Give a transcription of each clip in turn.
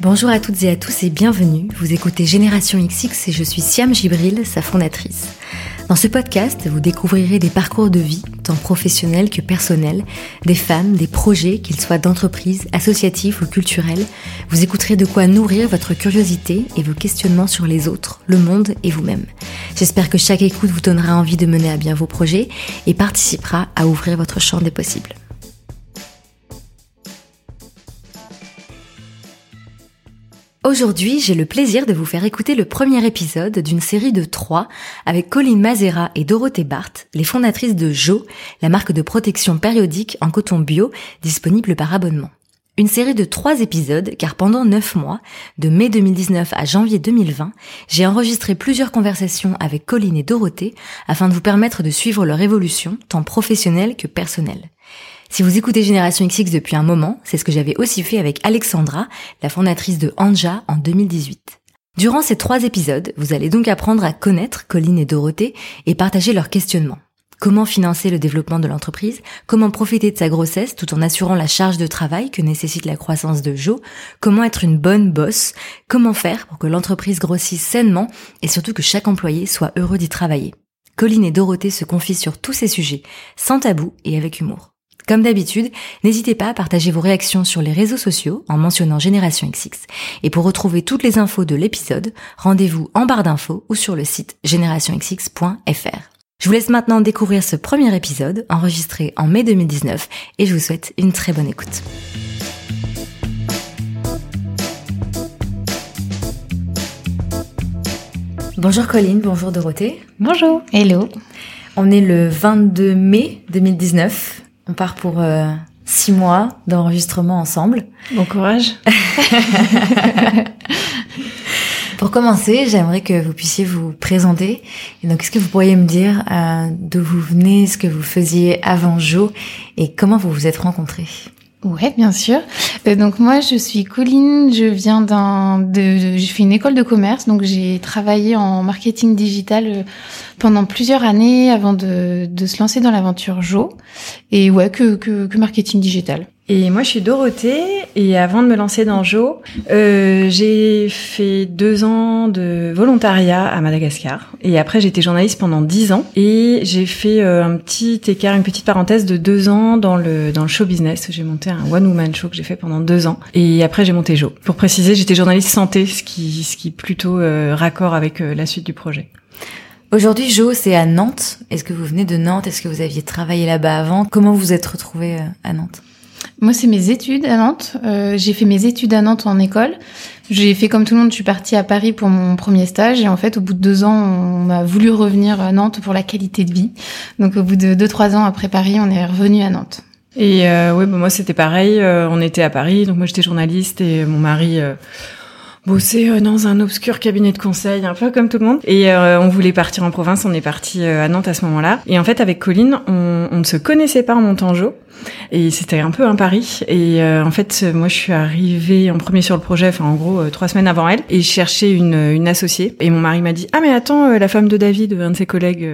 Bonjour à toutes et à tous et bienvenue. Vous écoutez Génération XX et je suis Siam Gibril, sa fondatrice. Dans ce podcast, vous découvrirez des parcours de vie, tant professionnels que personnels, des femmes, des projets, qu'ils soient d'entreprise, associatifs ou culturels. Vous écouterez de quoi nourrir votre curiosité et vos questionnements sur les autres, le monde et vous-même. J'espère que chaque écoute vous donnera envie de mener à bien vos projets et participera à ouvrir votre champ des possibles. Aujourd'hui, j'ai le plaisir de vous faire écouter le premier épisode d'une série de trois avec Colline Mazera et Dorothée Barthes, les fondatrices de Jo, la marque de protection périodique en coton bio disponible par abonnement. Une série de trois épisodes car pendant neuf mois, de mai 2019 à janvier 2020, j'ai enregistré plusieurs conversations avec Colline et Dorothée afin de vous permettre de suivre leur évolution, tant professionnelle que personnelle. Si vous écoutez Génération XX depuis un moment, c'est ce que j'avais aussi fait avec Alexandra, la fondatrice de Anja en 2018. Durant ces trois épisodes, vous allez donc apprendre à connaître Colline et Dorothée et partager leurs questionnements. Comment financer le développement de l'entreprise? Comment profiter de sa grossesse tout en assurant la charge de travail que nécessite la croissance de Jo? Comment être une bonne bosse? Comment faire pour que l'entreprise grossisse sainement et surtout que chaque employé soit heureux d'y travailler? Colline et Dorothée se confient sur tous ces sujets, sans tabou et avec humour. Comme d'habitude, n'hésitez pas à partager vos réactions sur les réseaux sociaux en mentionnant Génération XX. Et pour retrouver toutes les infos de l'épisode, rendez-vous en barre d'infos ou sur le site générationxx.fr. Je vous laisse maintenant découvrir ce premier épisode enregistré en mai 2019 et je vous souhaite une très bonne écoute. Bonjour Colline, bonjour Dorothée. Bonjour. Hello. On est le 22 mai 2019 on part pour euh, six mois d'enregistrement ensemble. Bon courage. pour commencer, j'aimerais que vous puissiez vous présenter. Et donc, est-ce que vous pourriez me dire euh, d'où vous venez, ce que vous faisiez avant Jo et comment vous vous êtes rencontrés? Ouais, bien sûr. Euh, donc moi, je suis Colline. Je viens d'un, de, j'ai fait une école de commerce, donc j'ai travaillé en marketing digital euh, pendant plusieurs années avant de, de se lancer dans l'aventure Jo. Et ouais, que, que, que marketing digital. Et moi, je suis Dorothée. Et avant de me lancer dans Jo, euh, j'ai fait deux ans de volontariat à Madagascar. Et après, j'étais journaliste pendant dix ans. Et j'ai fait euh, un petit écart, une petite parenthèse de deux ans dans le dans le show business. J'ai monté un one woman show que j'ai fait pendant deux ans. Et après, j'ai monté Jo. Pour préciser, j'étais journaliste santé, ce qui ce qui plutôt euh, raccord avec euh, la suite du projet. Aujourd'hui, Jo, c'est à Nantes. Est-ce que vous venez de Nantes? Est-ce que vous aviez travaillé là-bas avant? Comment vous vous êtes retrouvé à Nantes? Moi, c'est mes études à Nantes. Euh, j'ai fait mes études à Nantes en école. J'ai fait comme tout le monde, je suis partie à Paris pour mon premier stage et en fait, au bout de deux ans, on a voulu revenir à Nantes pour la qualité de vie. Donc, au bout de deux trois ans après Paris, on est revenu à Nantes. Et euh, oui, bah, moi c'était pareil. Euh, on était à Paris, donc moi j'étais journaliste et mon mari. Euh, bossait euh, dans un obscur cabinet de conseil, un peu comme tout le monde. Et euh, on voulait partir en province, on est parti à Nantes à ce moment-là. Et en fait, avec Colline, on, on ne se connaissait pas en montant Jo. Et c'était un peu un pari. Et euh, en fait, moi, je suis arrivée en premier sur le projet, enfin en gros trois semaines avant elle, et je cherchais une, une associée. Et mon mari m'a dit ah mais attends, la femme de David, un de ses collègues,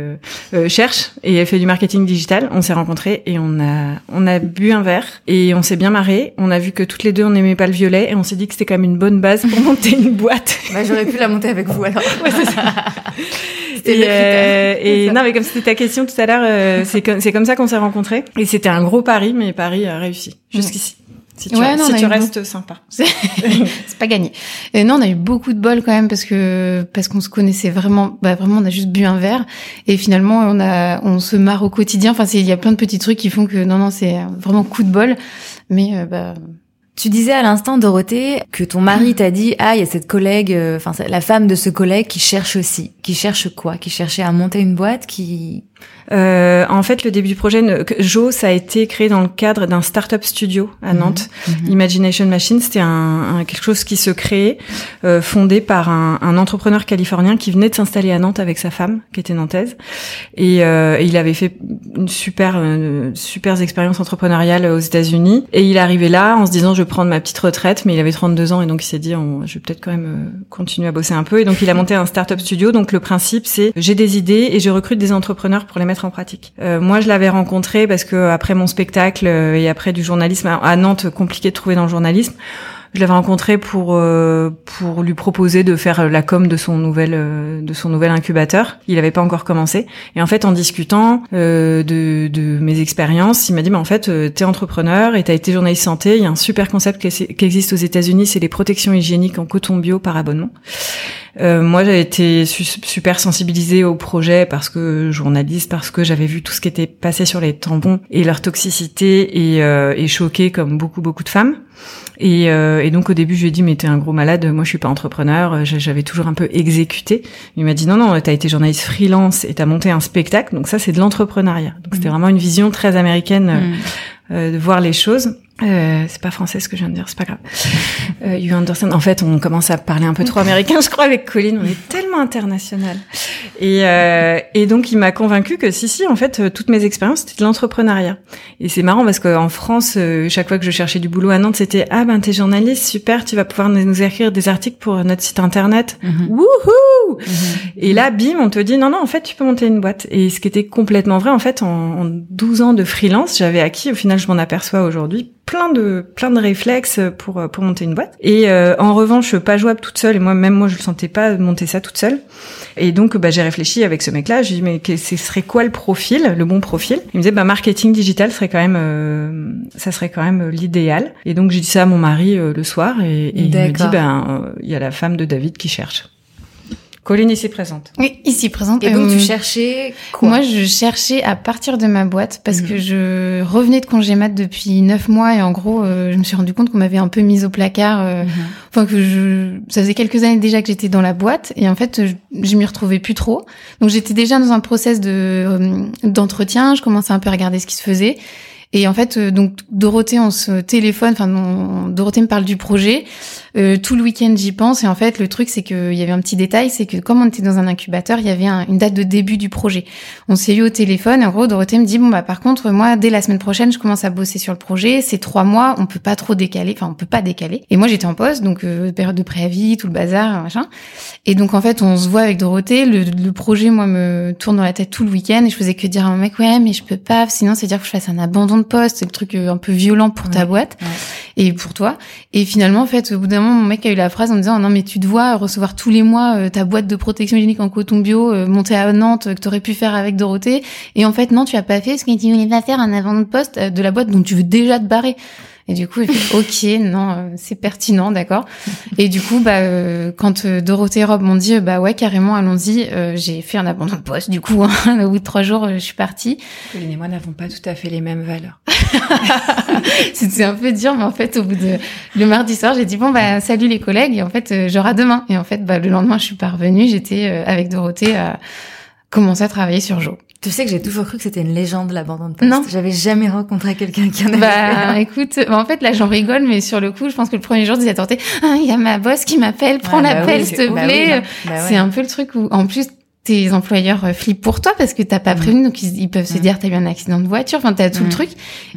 cherche et elle fait du marketing digital. On s'est rencontrés et on a on a bu un verre et on s'est bien marré. On a vu que toutes les deux on n'aimait pas le violet et on s'est dit que c'était quand même une bonne base pour monter une boîte. Bah, j'aurais pu la monter avec vous alors. Ouais, c'est ça. et, euh, et non, mais comme c'était ta question tout à l'heure, euh, c'est comme c'est comme ça qu'on s'est rencontrés. Et c'était un gros pari, mais Paris a réussi jusqu'ici. Si tu, Ouais, non, si tu restes sympa. c'est pas gagné. Et non, on a eu beaucoup de bol quand même parce que parce qu'on se connaissait vraiment. Bah vraiment, on a juste bu un verre et finalement on a on se marre au quotidien. Enfin, c'est- il y a plein de petits trucs qui font que non non, c'est vraiment coup de bol. Mais euh, bah Tu disais à l'instant, Dorothée, que ton mari t'a dit, ah, il y a cette collègue, euh, enfin, la femme de ce collègue qui cherche aussi. Qui cherche quoi? Qui cherchait à monter une boîte qui... Euh, en fait, le début du projet, Jo, ça a été créé dans le cadre d'un startup studio à Mhm. Nantes. Imagination Machine, c'était un, un- quelque chose qui se créait, euh, fondé par un, un entrepreneur californien qui venait de s'installer à Nantes avec sa femme, qui était nantaise, et, euh, et il avait fait une super, euh, super expérience entrepreneuriale aux États-Unis. Et il arrivé là en se disant, je vais prendre ma petite retraite, mais il avait 32 ans et donc il s'est dit, on- je vais peut-être quand même euh, continuer à bosser un peu. Et donc il a monté un startup studio. Donc le principe, c'est j'ai des idées et je recrute des entrepreneurs pour les mettre en pratique. Euh, moi, je l'avais rencontré parce que après mon spectacle et après du journalisme à Nantes, compliqué de trouver dans le journalisme. Je l'avais rencontré pour euh, pour lui proposer de faire la com de son nouvel euh, de son nouvel incubateur. Il n'avait pas encore commencé. Et en fait, en discutant euh, de, de mes expériences, il m'a dit, mais en fait, euh, t'es entrepreneur et t'as été journaliste santé. Il y a un super concept qui, existe aux États-Unis, c'est les protections hygiéniques en coton bio par abonnement. Euh, moi, j'avais été su super sensibilisée au projet parce que journaliste, parce que j'avais vu tout ce qui était passé sur les tampons et leur toxicité et, euh, et choquée comme beaucoup beaucoup de femmes. Et, euh, et, donc au début, je lui ai dit mais t'es un gros malade, moi je suis pas entrepreneur, j'avais toujours un peu exécuté. Il m'a dit non non, t'as été journaliste freelance et t'as monté un spectacle, donc ça c'est de l'entrepreneuriat. Donc c'était mmh. vraiment une vision très américaine mmh. euh, de voir les choses. Euh, c'est pas français ce que je viens de dire, c'est pas grave. Euh, you understand. En fait, on commence à parler un peu trop américain, je crois, avec Colin. On est tellement international. Et, euh, et donc, il m'a convaincu que si, si, en fait, euh, toutes mes expériences, c'était de l'entrepreneuriat. Et c'est marrant parce qu'en France, euh, chaque fois que je cherchais du boulot à Nantes, c'était ah ben t'es journaliste, super, tu vas pouvoir nous écrire des articles pour notre site internet. Mm Wouhou Et là, bim, on te dit non, non, en fait, tu peux monter une boîte. Et ce qui était complètement vrai, en fait, en, en 12 ans de freelance, j'avais acquis, au final, je m'en aperçois aujourd'hui, plein de plein de réflexes pour pour monter une boîte. Et euh, en revanche, pas jouable toute seule. Et moi, même moi, je le sentais pas monter ça toute seule. Et donc, bah, j'ai réfléchi avec ce mec-là. J'ai dit mais ce serait quoi le profil, le bon profil? Il me disait bah marketing digital serait quand même euh, ça serait quand même l'idéal. Et donc j'ai dit ça à mon mari euh, le soir et, et il me dit ben il y a la femme de David qui cherche. Colline ici présente. Oui, ici présente. Et donc tu cherchais quoi? Moi, je cherchais à partir de ma boîte parce que mhm. je revenais de congé mat depuis neuf mois et en gros, euh, je me suis rendu compte qu'on m'avait un peu mise au placard. Euh, mhm. Enfin que je, ça faisait quelques années déjà que j'étais dans la boîte et en fait, je, je m'y retrouvais plus trop. Donc j'étais déjà dans un process de euh, d'entretien. Je commençais un peu à regarder ce qui se faisait. Et en fait, donc Dorothée, on se téléphone. Enfin, Dorothée me parle du projet. Euh, tout le week-end, j'y pense. Et en fait, le truc, c'est qu'il y avait un petit détail, c'est que comme on était dans un incubateur, il y avait une date de début du projet. On s'est eu au téléphone. Et en gros, Dorothée me dit bon bah par contre, moi, dès la semaine prochaine, je commence à bosser sur le projet. C'est trois mois, on peut pas trop décaler. Enfin, on peut pas décaler. Et moi, j'étais en poste, donc euh, période de préavis, tout le bazar, machin. Et donc en fait, on se voit avec Dorothée. Le, le projet, moi, me tourne dans la tête tout le week-end. Et je faisais que dire à mon mec ouais, mais je peux pas. Sinon, c'est dire que je fasse un abandon de poste. C'est le truc euh, un peu violent pour ta boîte et pour toi. Et finalement, en fait, au bout d'un moment, mon mec a eu la phrase en disant non mais tu te vois recevoir tous les mois euh, ta boîte de protection hygiénique en coton bio euh, montée à Nantes euh, que tu aurais pu faire avec Dorothée. Et en fait non tu as pas fait. Ce que tu voulais pas faire un avant de poste de la boîte dont tu veux déjà te barrer et du coup, il fait OK, non, euh, c'est pertinent, d'accord. Et du coup, bah, euh, quand euh, Dorothée et Rob m'ont dit, bah ouais, carrément, allons-y, j'ai fait un abandon de poste. Du coup, hein, au bout de trois jours, je suis partie. Pauline et moi n'avons pas tout à fait les mêmes valeurs. C'était un peu dur, mais en fait, au bout de le mardi soir, j'ai dit bon bah salut les collègues, et en fait, j'aurai demain. Et en fait, bah le lendemain, je suis pas revenue. J'étais avec Dorothée à commencer à travailler sur Jo. Tu sais que j'ai toujours cru que c'était une légende l'abandon de poste. Non, j'avais jamais rencontré quelqu'un qui en avait. Bah, écoute, bah, en fait là j'en rigole, mais sur le coup, je pense que le premier jour, je disais attendez, ah, il y a ma boss qui m'appelle, prends bah l'appel s'il te bah plaît. Bah c'est un peu le truc où, en plus, tes employeurs euh, flippent pour toi parce que t'as pas mm. prévenu, donc ils, peuvent se mm. dire t'as eu un accident de voiture, enfin t'as tout le mm. truc.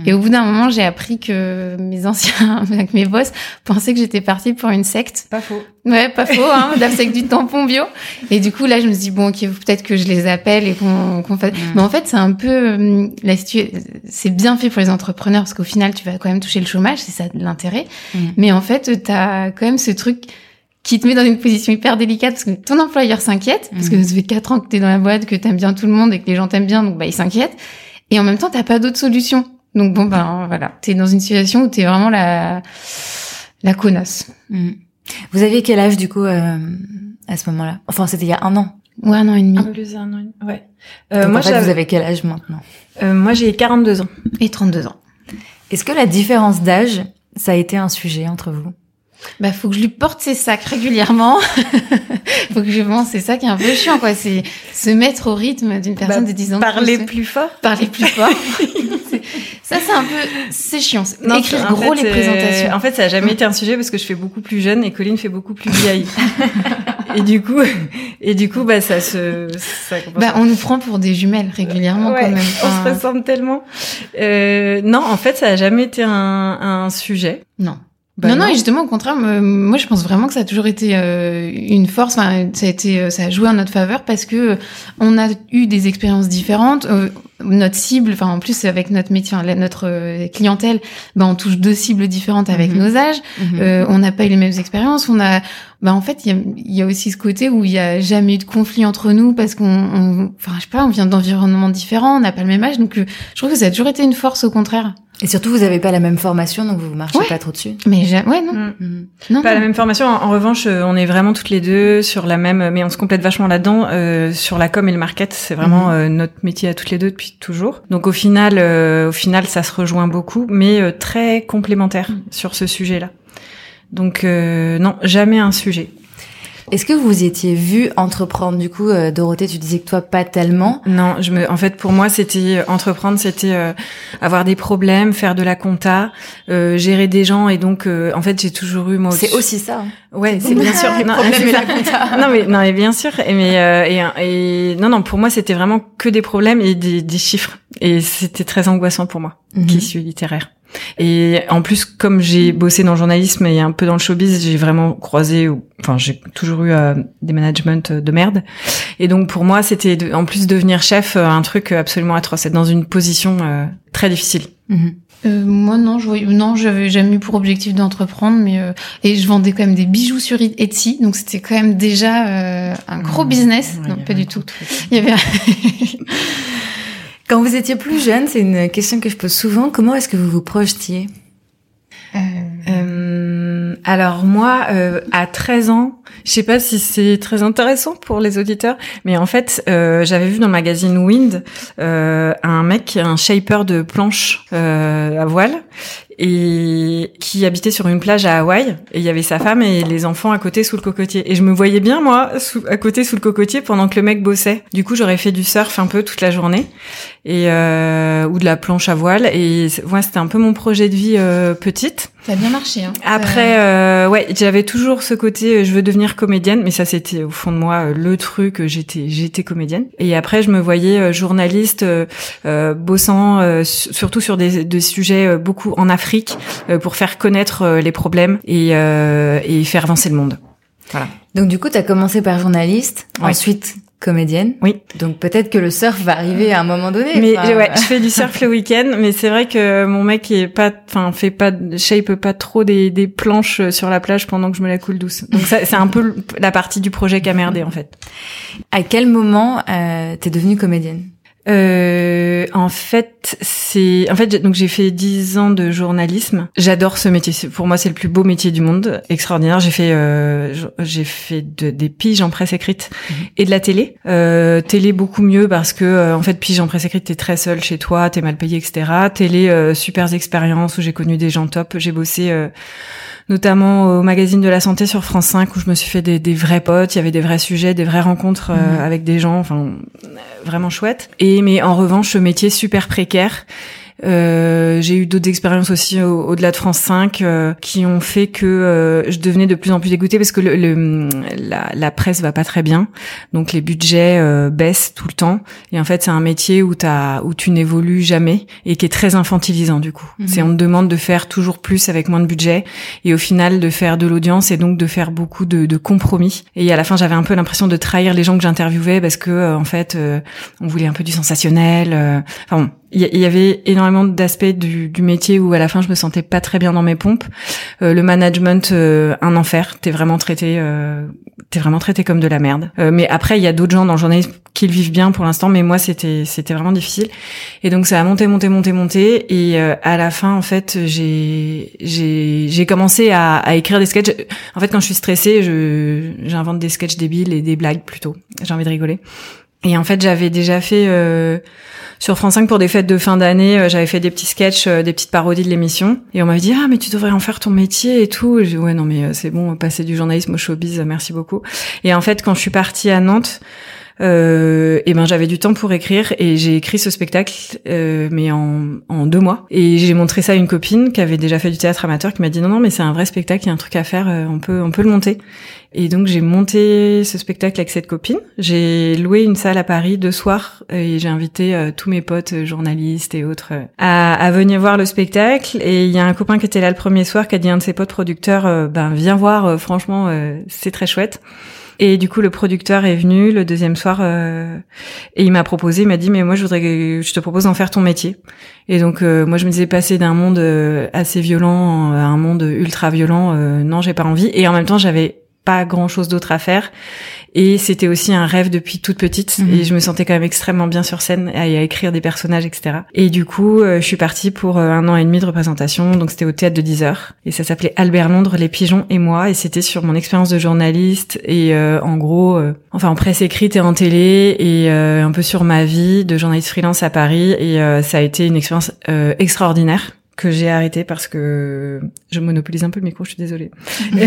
Et au bout d'un moment, j'ai appris que mes anciens, mes boss, pensaient que j'étais partie pour une secte. Pas faux. Ouais, pas faux, hein, la secte du tampon bio. Et du coup, là, je me suis dit bon, ok, peut-être que je les appelle et qu'on qu'on fasse. Mais en fait, c'est un peu euh, la C'est bien fait pour les entrepreneurs parce qu'au final, tu vas quand même toucher le chômage, c'est ça l'intérêt. Mais en fait, t'as quand même ce truc qui te met dans une position hyper délicate parce que ton employeur s'inquiète parce que mhm. ça fait quatre ans que t'es dans la boîte, que t'aimes bien tout le monde et que les gens t'aiment bien, donc bah il s'inquiète. Et en même temps, t'as pas d'autre solution. Donc bon ben voilà, t'es dans une situation où t'es vraiment la la connasse. Mhm. Vous aviez quel âge du coup euh, à ce moment-là? Enfin, c'était il y a un an. Ouais, un an et demi. Un plus un an et demi. Ouais. Euh, moi, en fait, vous avez quel âge maintenant? Euh, Moi, j'ai 42 ans. Et 32 ans. Est-ce que la différence d'âge, ça a été un sujet entre vous? Bah, faut que je lui porte ses sacs régulièrement. faut que je ça qui est un peu chiant, quoi. C'est se mettre au rythme d'une personne bah, de 10 ans. Parler plus, fort. Parler plus fort. ça, c'est un peu, c'est chiant. Non, Écrire gros les présentations. en fait, ça a jamais été un sujet parce que je fais beaucoup plus jeune et Colline fait beaucoup plus vieille. et du coup, et du coup, bah, ça se, ça bah, on nous prend pour des jumelles régulièrement, quand même. On se ressemble tellement. Euh, non, en fait, ça a jamais été un, un sujet. Non. Bah non, non, et justement, au contraire, moi, je pense vraiment que ça a toujours été euh, une force. Enfin, ça a été, euh, ça a joué en notre faveur parce que euh, on a eu des expériences différentes. notre cible, enfin, en plus avec notre métier, notre clientèle, ben, on touche deux cibles différentes avec mhm. nos âges. Mhm. on n'a pas eu les mêmes expériences. On a, ben, en fait, il y a, y a, aussi ce côté où il y a jamais eu de conflit entre nous parce qu'on, enfin, je sais pas, on vient d'environnements différents, on n'a pas le même âge, donc je trouve que ça a toujours été une force, au contraire. Et surtout, vous n'avez pas la même formation, donc vous marchez pas trop dessus. Mais ouais, non. Mm. Non. Pas la même formation. En, revanche, euh, on est vraiment toutes les deux sur la même, mais on se complète vachement là-dedans. Euh, sur la com et le market, c'est vraiment mm-hmm. euh, notre métier à toutes les deux depuis toujours. Donc au final, euh, au final, ça se rejoint beaucoup, mais très complémentaire mm. sur ce sujet-là. Donc non, jamais un sujet. Est-ce que vous étiez vu entreprendre? Du coup, euh, Dorothée Tu disais que toi pas tellement. Non, je me. En fait, pour moi, c'était euh, entreprendre, c'était euh, avoir des problèmes, faire de la compta, gérer des gens, et donc en fait, j'ai toujours eu moi. C'est aussi ça. Hein. Ouais, c'est bien sûr. non, mais, la compta. non, mais non, mais bien sûr. Et mais et, non, non, pour moi, c'était vraiment que des problèmes et des, des chiffres, et c'était très angoissant pour moi, mhm. qui suis littéraire. Et en plus, comme j'ai bossé dans le journalisme et un peu dans le showbiz, j'ai vraiment croisé, enfin, j'ai toujours eu euh, des managements euh, de merde. Et donc pour moi, c'était en plus devenir chef euh, un truc absolument atroce, être dans une position très difficile. Mhm. moi non, je non, j'avais jamais eu pour objectif d'entreprendre, mais et je vendais quand même des bijoux sur Etsy, donc c'était quand même déjà un gros business. non, pas du tout. Il y avait Quand vous étiez plus jeune, c'est une question que je pose souvent, comment est-ce que vous vous projetiez euh... Euh, alors moi, euh, à 13 ans, je sais pas si c'est très intéressant pour les auditeurs, mais en fait, j'avais vu dans le magazine Wind un mec, un shaper de planches à voile, et qui habitait sur une plage à Hawaï et il y avait sa femme et les enfants à côté sous le cocotier. Et je me voyais bien moi sous, à côté sous le cocotier pendant que le mec bossait. Du coup j'aurais fait du surf un peu toute la journée et euh, ou de la planche à voile. Et ouais c'était un peu mon projet de vie euh, petite. Ça a bien marché hein. après euh, ouais j'avais toujours ce côté euh, je veux devenir comédienne mais ça c'était au fond de moi euh, le truc j'étais j'étais comédienne. Et après je me voyais journaliste bossant surtout sur des, des sujets beaucoup en Afrique euh, pour faire connaître euh, les problèmes et, euh, et faire avancer le monde. Voilà. Donc du coup, tu as commencé par journaliste, ensuite comédienne. Oui. Donc peut-être que le surf va arriver à un moment donné. Mais ouais, je fais du surf le week-end, mais c'est vrai que mon mec est pas, enfin fait pas, shape pas trop des, des planches sur la plage pendant que je me la coule douce. Donc ça, c'est un peu la partie du projet qui a merdé en fait. À quel moment euh, t'es devenue comédienne? Euh, en fait, c'est en fait donc j'ai fait dix ans de journalisme. J'adore ce métier. Pour moi, c'est le plus beau métier du monde, extraordinaire. J'ai fait euh, j'ai fait de, des piges en presse écrite mhm. et de la télé. Euh, télé beaucoup mieux parce que euh, en fait pige en presse écrite, t'es très seul chez toi, t'es mal payé, etc. Télé, euh, super expérience où j'ai connu des gens top. J'ai bossé euh, notamment au magazine de la santé sur France 5 où je me suis fait des, des vrais potes, il y avait des vrais sujets, des vraies rencontres euh, mhm. avec des gens, enfin vraiment chouette. Et mais en revanche, ce métier super précaire euh, j'ai eu d'autres expériences aussi au-delà de France 5 euh, qui ont fait que euh, je devenais de plus en plus dégoûtée parce que le, la, la, presse va pas très bien, donc les budgets euh, baissent tout le temps. Et en fait, c'est un métier où as, où tu n'évolues jamais et qui est très infantilisant du coup. Mhm. C'est on te demande de faire toujours plus avec moins de budget et au final de faire de l'audience et donc de faire beaucoup de, de compromis. Et à la fin, j'avais un peu l'impression de trahir les gens que j'interviewais parce que en fait, on voulait un peu du sensationnel. Enfin bon, il y, avait énormément d'aspects du, du, métier où à la fin je me sentais pas très bien dans mes pompes. Euh, le management, euh, un enfer. T'es vraiment traité, euh, t'es vraiment traité comme de la merde. Euh, mais après, il y a d'autres gens dans le journalisme qui le vivent bien pour l'instant, mais moi c'était c'était vraiment difficile. Et donc ça a monté, monté, monté, monté. Et à la fin, en fait, j'ai j'ai j'ai commencé à, à écrire des sketchs. En fait, quand je suis stressée, je j'invente des sketchs débiles et des blagues plutôt. J'ai envie de rigoler. Et en fait, j'avais déjà fait euh, sur France 5 pour des fêtes de fin d'année, euh, j'avais fait des petits sketchs, euh, des petites parodies de l'émission. Et on m'avait dit ah mais tu devrais en faire ton métier et tout. Et j'ai dit ouais non mais c'est bon, passer du journalisme au showbiz, merci beaucoup. Et en fait, quand je suis partie à Nantes. Euh, et ben j'avais du temps pour écrire et j'ai écrit ce spectacle mais en, en deux mois et j'ai montré ça à une copine qui avait déjà fait du théâtre amateur qui m'a dit non non mais c'est un vrai spectacle il y a un truc à faire on peut on peut le monter Et donc j'ai monté ce spectacle avec cette copine. J'ai loué une salle à Paris deux soirs et j'ai invité euh, tous mes potes euh, journalistes et autres euh, à, venir voir le spectacle. Et il y a un copain qui était là le premier soir qui a dit à un de ses potes producteurs, ben viens voir, franchement c'est très chouette. Et du coup, le producteur est venu le deuxième soir et il m'a proposé, il m'a dit mais moi je voudrais que je te propose d'en faire ton métier. Et donc moi je me disais passer d'un monde assez violent à un monde ultra violent, non j'ai pas envie. Et en même temps j'avais pas grand chose d'autre à faire. Et c'était aussi un rêve depuis toute petite. Mhm. et je me sentais quand même extrêmement bien sur scène à, à écrire des personnages etc et du coup euh, je suis partie pour euh, un an et demi de représentation. Donc c'était au théâtre de 10 heures. Et ça s'appelait Albert Londres les pigeons et moi. Et c'était sur mon expérience de journaliste et euh, en gros enfin en presse écrite et en télé et un peu sur ma vie de journaliste freelance à Paris. Et ça a été une expérience extraordinaire que j'ai arrêté parce que je monopolise un peu le micro, je suis désolée.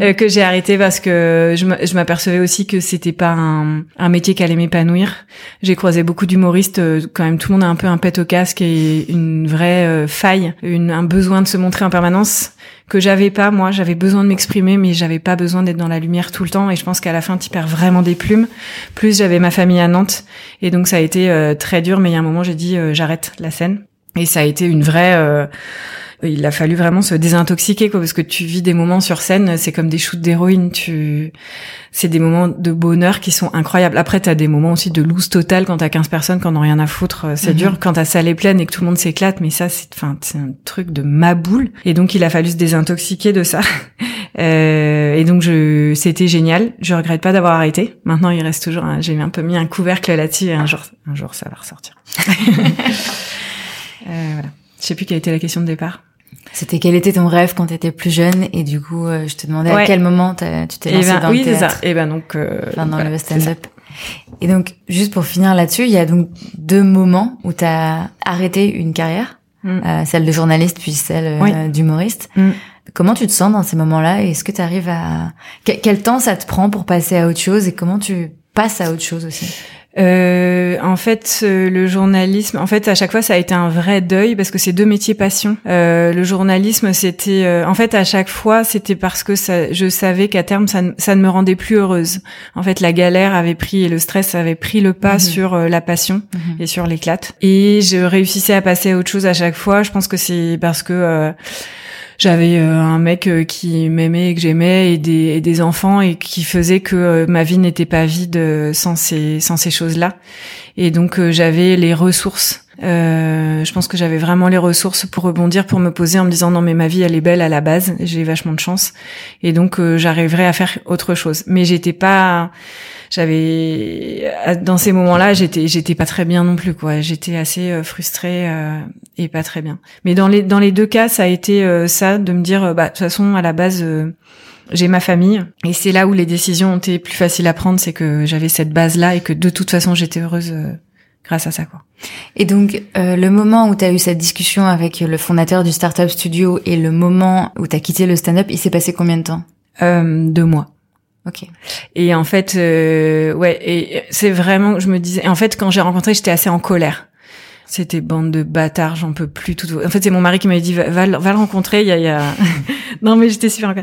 Euh, que j'ai arrêté parce que je m'apercevais aussi que c'était pas un, un, métier qui allait m'épanouir. J'ai croisé beaucoup d'humoristes, euh, quand même tout le monde a un peu un pet au casque et une vraie euh, faille, une, un besoin de se montrer en permanence que j'avais pas moi, j'avais besoin de m'exprimer mais j'avais pas besoin d'être dans la lumière tout le temps et je pense qu'à la fin tu perds vraiment des plumes. Plus j'avais ma famille à Nantes et donc ça a été très dur mais il y a un moment j'ai dit j'arrête la scène et ça a été une vraie euh, il a fallu vraiment se désintoxiquer quoi parce que tu vis des moments sur scène c'est comme des shoots d'héroïne tu c'est des moments de bonheur qui sont incroyables. Après t'as des moments aussi de loose totale quand t'as 15 personnes quand on rien à foutre euh, c'est mhm. dur. Quand ta salle est pleine et que tout le monde s'éclate mais ça c'est enfin c'est un truc de maboule et donc il a fallu se désintoxiquer de ça. Euh, et donc je c'était génial. Je regrette pas d'avoir arrêté. Maintenant il reste toujours j'ai un peu mis un couvercle là-dessus et un jour un jour ça va ressortir voilà. Je sais plus quelle était la question de départ. C'était quel était ton rêve quand tu étais plus jeune et du coup euh, je te demandais à quel moment tu t'es lancé ben, dans oui, le théâtre. ça. Et ben donc euh, dans le stand-up. Et donc juste pour finir là-dessus, il y a donc deux moments où tu as arrêté une carrière, mm. euh, celle de journaliste puis celle euh, d'humoriste. Mm. Comment tu te sens dans ces moments-là Est-ce que tu arrives à quel temps ça te prend pour passer à autre chose et comment tu passes à autre chose aussi? Euh, en fait, euh, le journalisme, en fait, à chaque fois, ça a été un vrai deuil parce que c'est deux métiers passion. Euh, le journalisme, c'était, euh, en fait, à chaque fois, c'était parce que ça, je savais qu'à terme, ça, ça, ne me rendait plus heureuse. En fait, la galère avait pris et le stress avait pris le pas mhm. sur la passion mhm. et sur l'éclate. Et je réussissais à passer à autre chose à chaque fois. Je pense que c'est parce que j'avais euh, un mec euh, qui m'aimait et que j'aimais et des, enfants et qui faisait que euh, ma vie n'était pas vide sans ces sans ces choses-là. Et donc j'avais les ressources. Euh, je pense que j'avais vraiment les ressources pour rebondir, pour me poser en me disant non mais ma vie elle est belle à la base, j'ai vachement de chance et donc j'arriverai à faire autre chose. Mais j'étais pas j'avais dans ces moments-là, j'étais j'étais pas très bien non plus quoi. J'étais assez euh, frustrée euh, et pas très bien. Mais dans les dans les deux cas, ça a été euh, ça de me dire bah de toute façon à la base j'ai ma famille et c'est là où les décisions ont été plus faciles à prendre, c'est que j'avais cette base là et que de toute façon j'étais heureuse grâce à ça quoi. Et donc le moment où tu as eu cette discussion avec le fondateur du startup studio et le moment où tu as quitté le stand-up, il s'est passé combien de temps? Deux mois. Ok. Et en fait, euh, ouais, et c'est vraiment, je me disais, en fait, quand j'ai rencontré, j'étais assez en colère. C'était bande de bâtards, j'en peux plus tout. En fait, c'est mon mari qui m'avait dit va, va, le rencontrer. Il y a, il y a... non, mais j'étais super.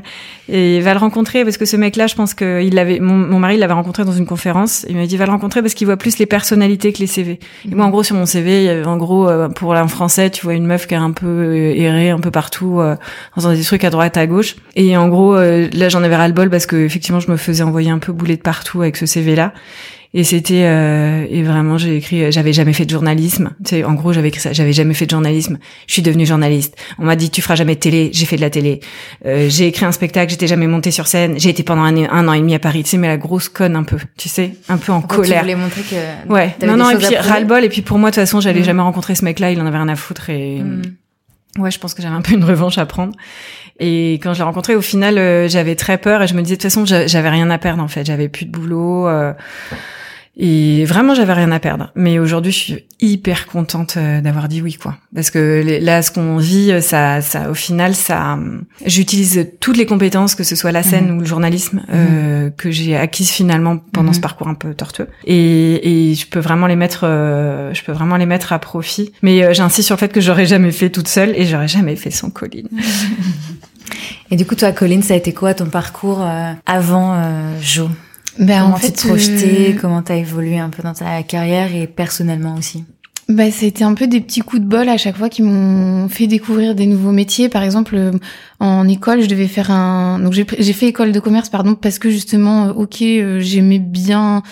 Et va le rencontrer parce que ce mec-là, je pense que il l'avait. Mon, mon, mari l'avait rencontré dans une conférence. Il m'a dit va le rencontrer parce qu'il voit plus les personnalités que les CV. Et moi, en gros, sur mon CV, en gros, euh, pour un français, tu vois une meuf qui est un peu euh, erré un peu partout, euh, en faisant des trucs à droite, à gauche. Et en gros, là, j'en avais ras le bol parce que effectivement, je me faisais envoyer un peu bouler de partout avec ce CV-là. Et c'était euh, et vraiment j'ai écrit j'avais jamais fait de journalisme. Tu sais, en gros j'avais écrit ça. J'avais jamais fait de journalisme. Je suis devenue journaliste. On m'a dit tu feras jamais de télé. J'ai fait de la télé. Euh, j'ai écrit un spectacle. J'étais jamais montée sur scène. J'ai été pendant un, un, an et demi à Paris. Tu sais mais la grosse conne un peu. Tu sais un peu en colère. Tu voulais montrer que ouais. Non non et puis ras le bol et puis pour moi de toute façon j'allais mm. jamais rencontrer ce mec-là. Il en avait rien à foutre et mm. Ouais je pense que j'avais un peu une revanche à prendre. Et quand je l'ai rencontré, au final, euh, j'avais très peur et je me disais de toute façon, j'avais rien à perdre en fait. J'avais plus de boulot. Euh, et vraiment, j'avais rien à perdre. Mais aujourd'hui, je suis hyper contente euh, d'avoir dit oui, quoi. Parce que là, ce qu'on vit, euh, ça, ça, au final, ça, euh, j'utilise toutes les compétences, que ce soit la scène mhm. ou le journalisme, euh, mhm. que j'ai acquises finalement pendant ce mhm. parcours un peu tortueux. Et, et je peux vraiment les mettre, je peux vraiment les mettre à profit. Mais j'insiste sur le fait que j'aurais jamais fait toute seule et j'aurais jamais fait sans Colline. Et du coup, toi, Colline, ça a été quoi ton parcours euh, avant euh, Jo? Ben, Comment en fait, tu te projetais euh, Comment t'as évolué un peu dans ta carrière et personnellement aussi Bah, c'était un peu des petits coups de bol à chaque fois qui m'ont fait découvrir des nouveaux métiers. Par exemple, euh, en école, je devais faire un. Donc j'ai j'ai fait école de commerce, pardon, parce que justement, euh, ok, euh, j'aimais bien.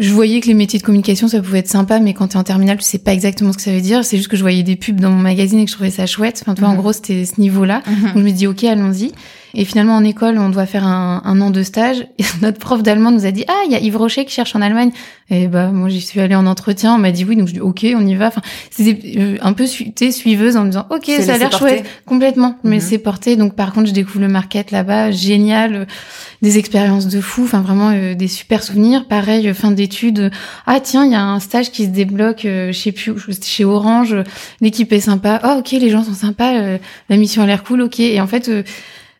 Je voyais que les métiers de communication, ça pouvait être sympa, mais quand t'es en terminale, tu sais pas exactement ce que ça veut dire. C'est juste que je voyais des pubs dans mon magazine et que je trouvais ça chouette. Enfin, tu vois, en Mhm. gros, c'était ce niveau-là. Donc je me dis ok, allons-y. Et finalement en école, on doit faire un, un an de stage. Et notre prof d'allemand nous a dit ah il y a Yves Rocher qui cherche en Allemagne. Et bah moi j'y suis allée en entretien, on m'a dit oui, donc je dis ok, on y va. Enfin c'était euh, un peu suiveuse en me disant ok ça a l'air chouette complètement, mais Mhm. c'est porté. Donc par contre je découvre le market là-bas, génial, euh, des expériences de fou, enfin vraiment euh, des super souvenirs. Pareil euh, fin d'études, ah tiens il y a un stage qui se débloque, euh, je sais plus, chez Orange, l'équipe est sympa, oh ok les gens sont sympas, euh, la mission a l'air cool, ok. Et en fait euh,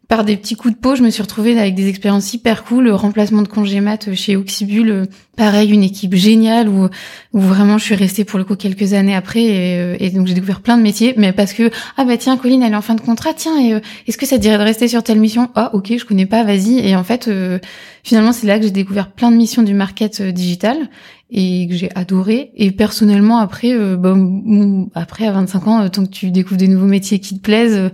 par des petits coups de peau, je me suis retrouvée avec des expériences hyper cool. Le remplacement de congé mat chez Oxybul, pareil, une équipe géniale où, où vraiment je suis restée pour le coup quelques années après et, euh, et donc j'ai découvert plein de métiers, mais parce que ah bah tiens Colline elle est en fin de contrat, tiens et euh, est-ce que ça te dirait de rester sur telle mission? Ah ok je connais pas, vas-y et en fait euh, finalement c'est là que j'ai découvert plein de missions du market digital et que j'ai adoré et personnellement après euh, bah, après à 25 ans tant que tu découvres des nouveaux métiers qui te plaisent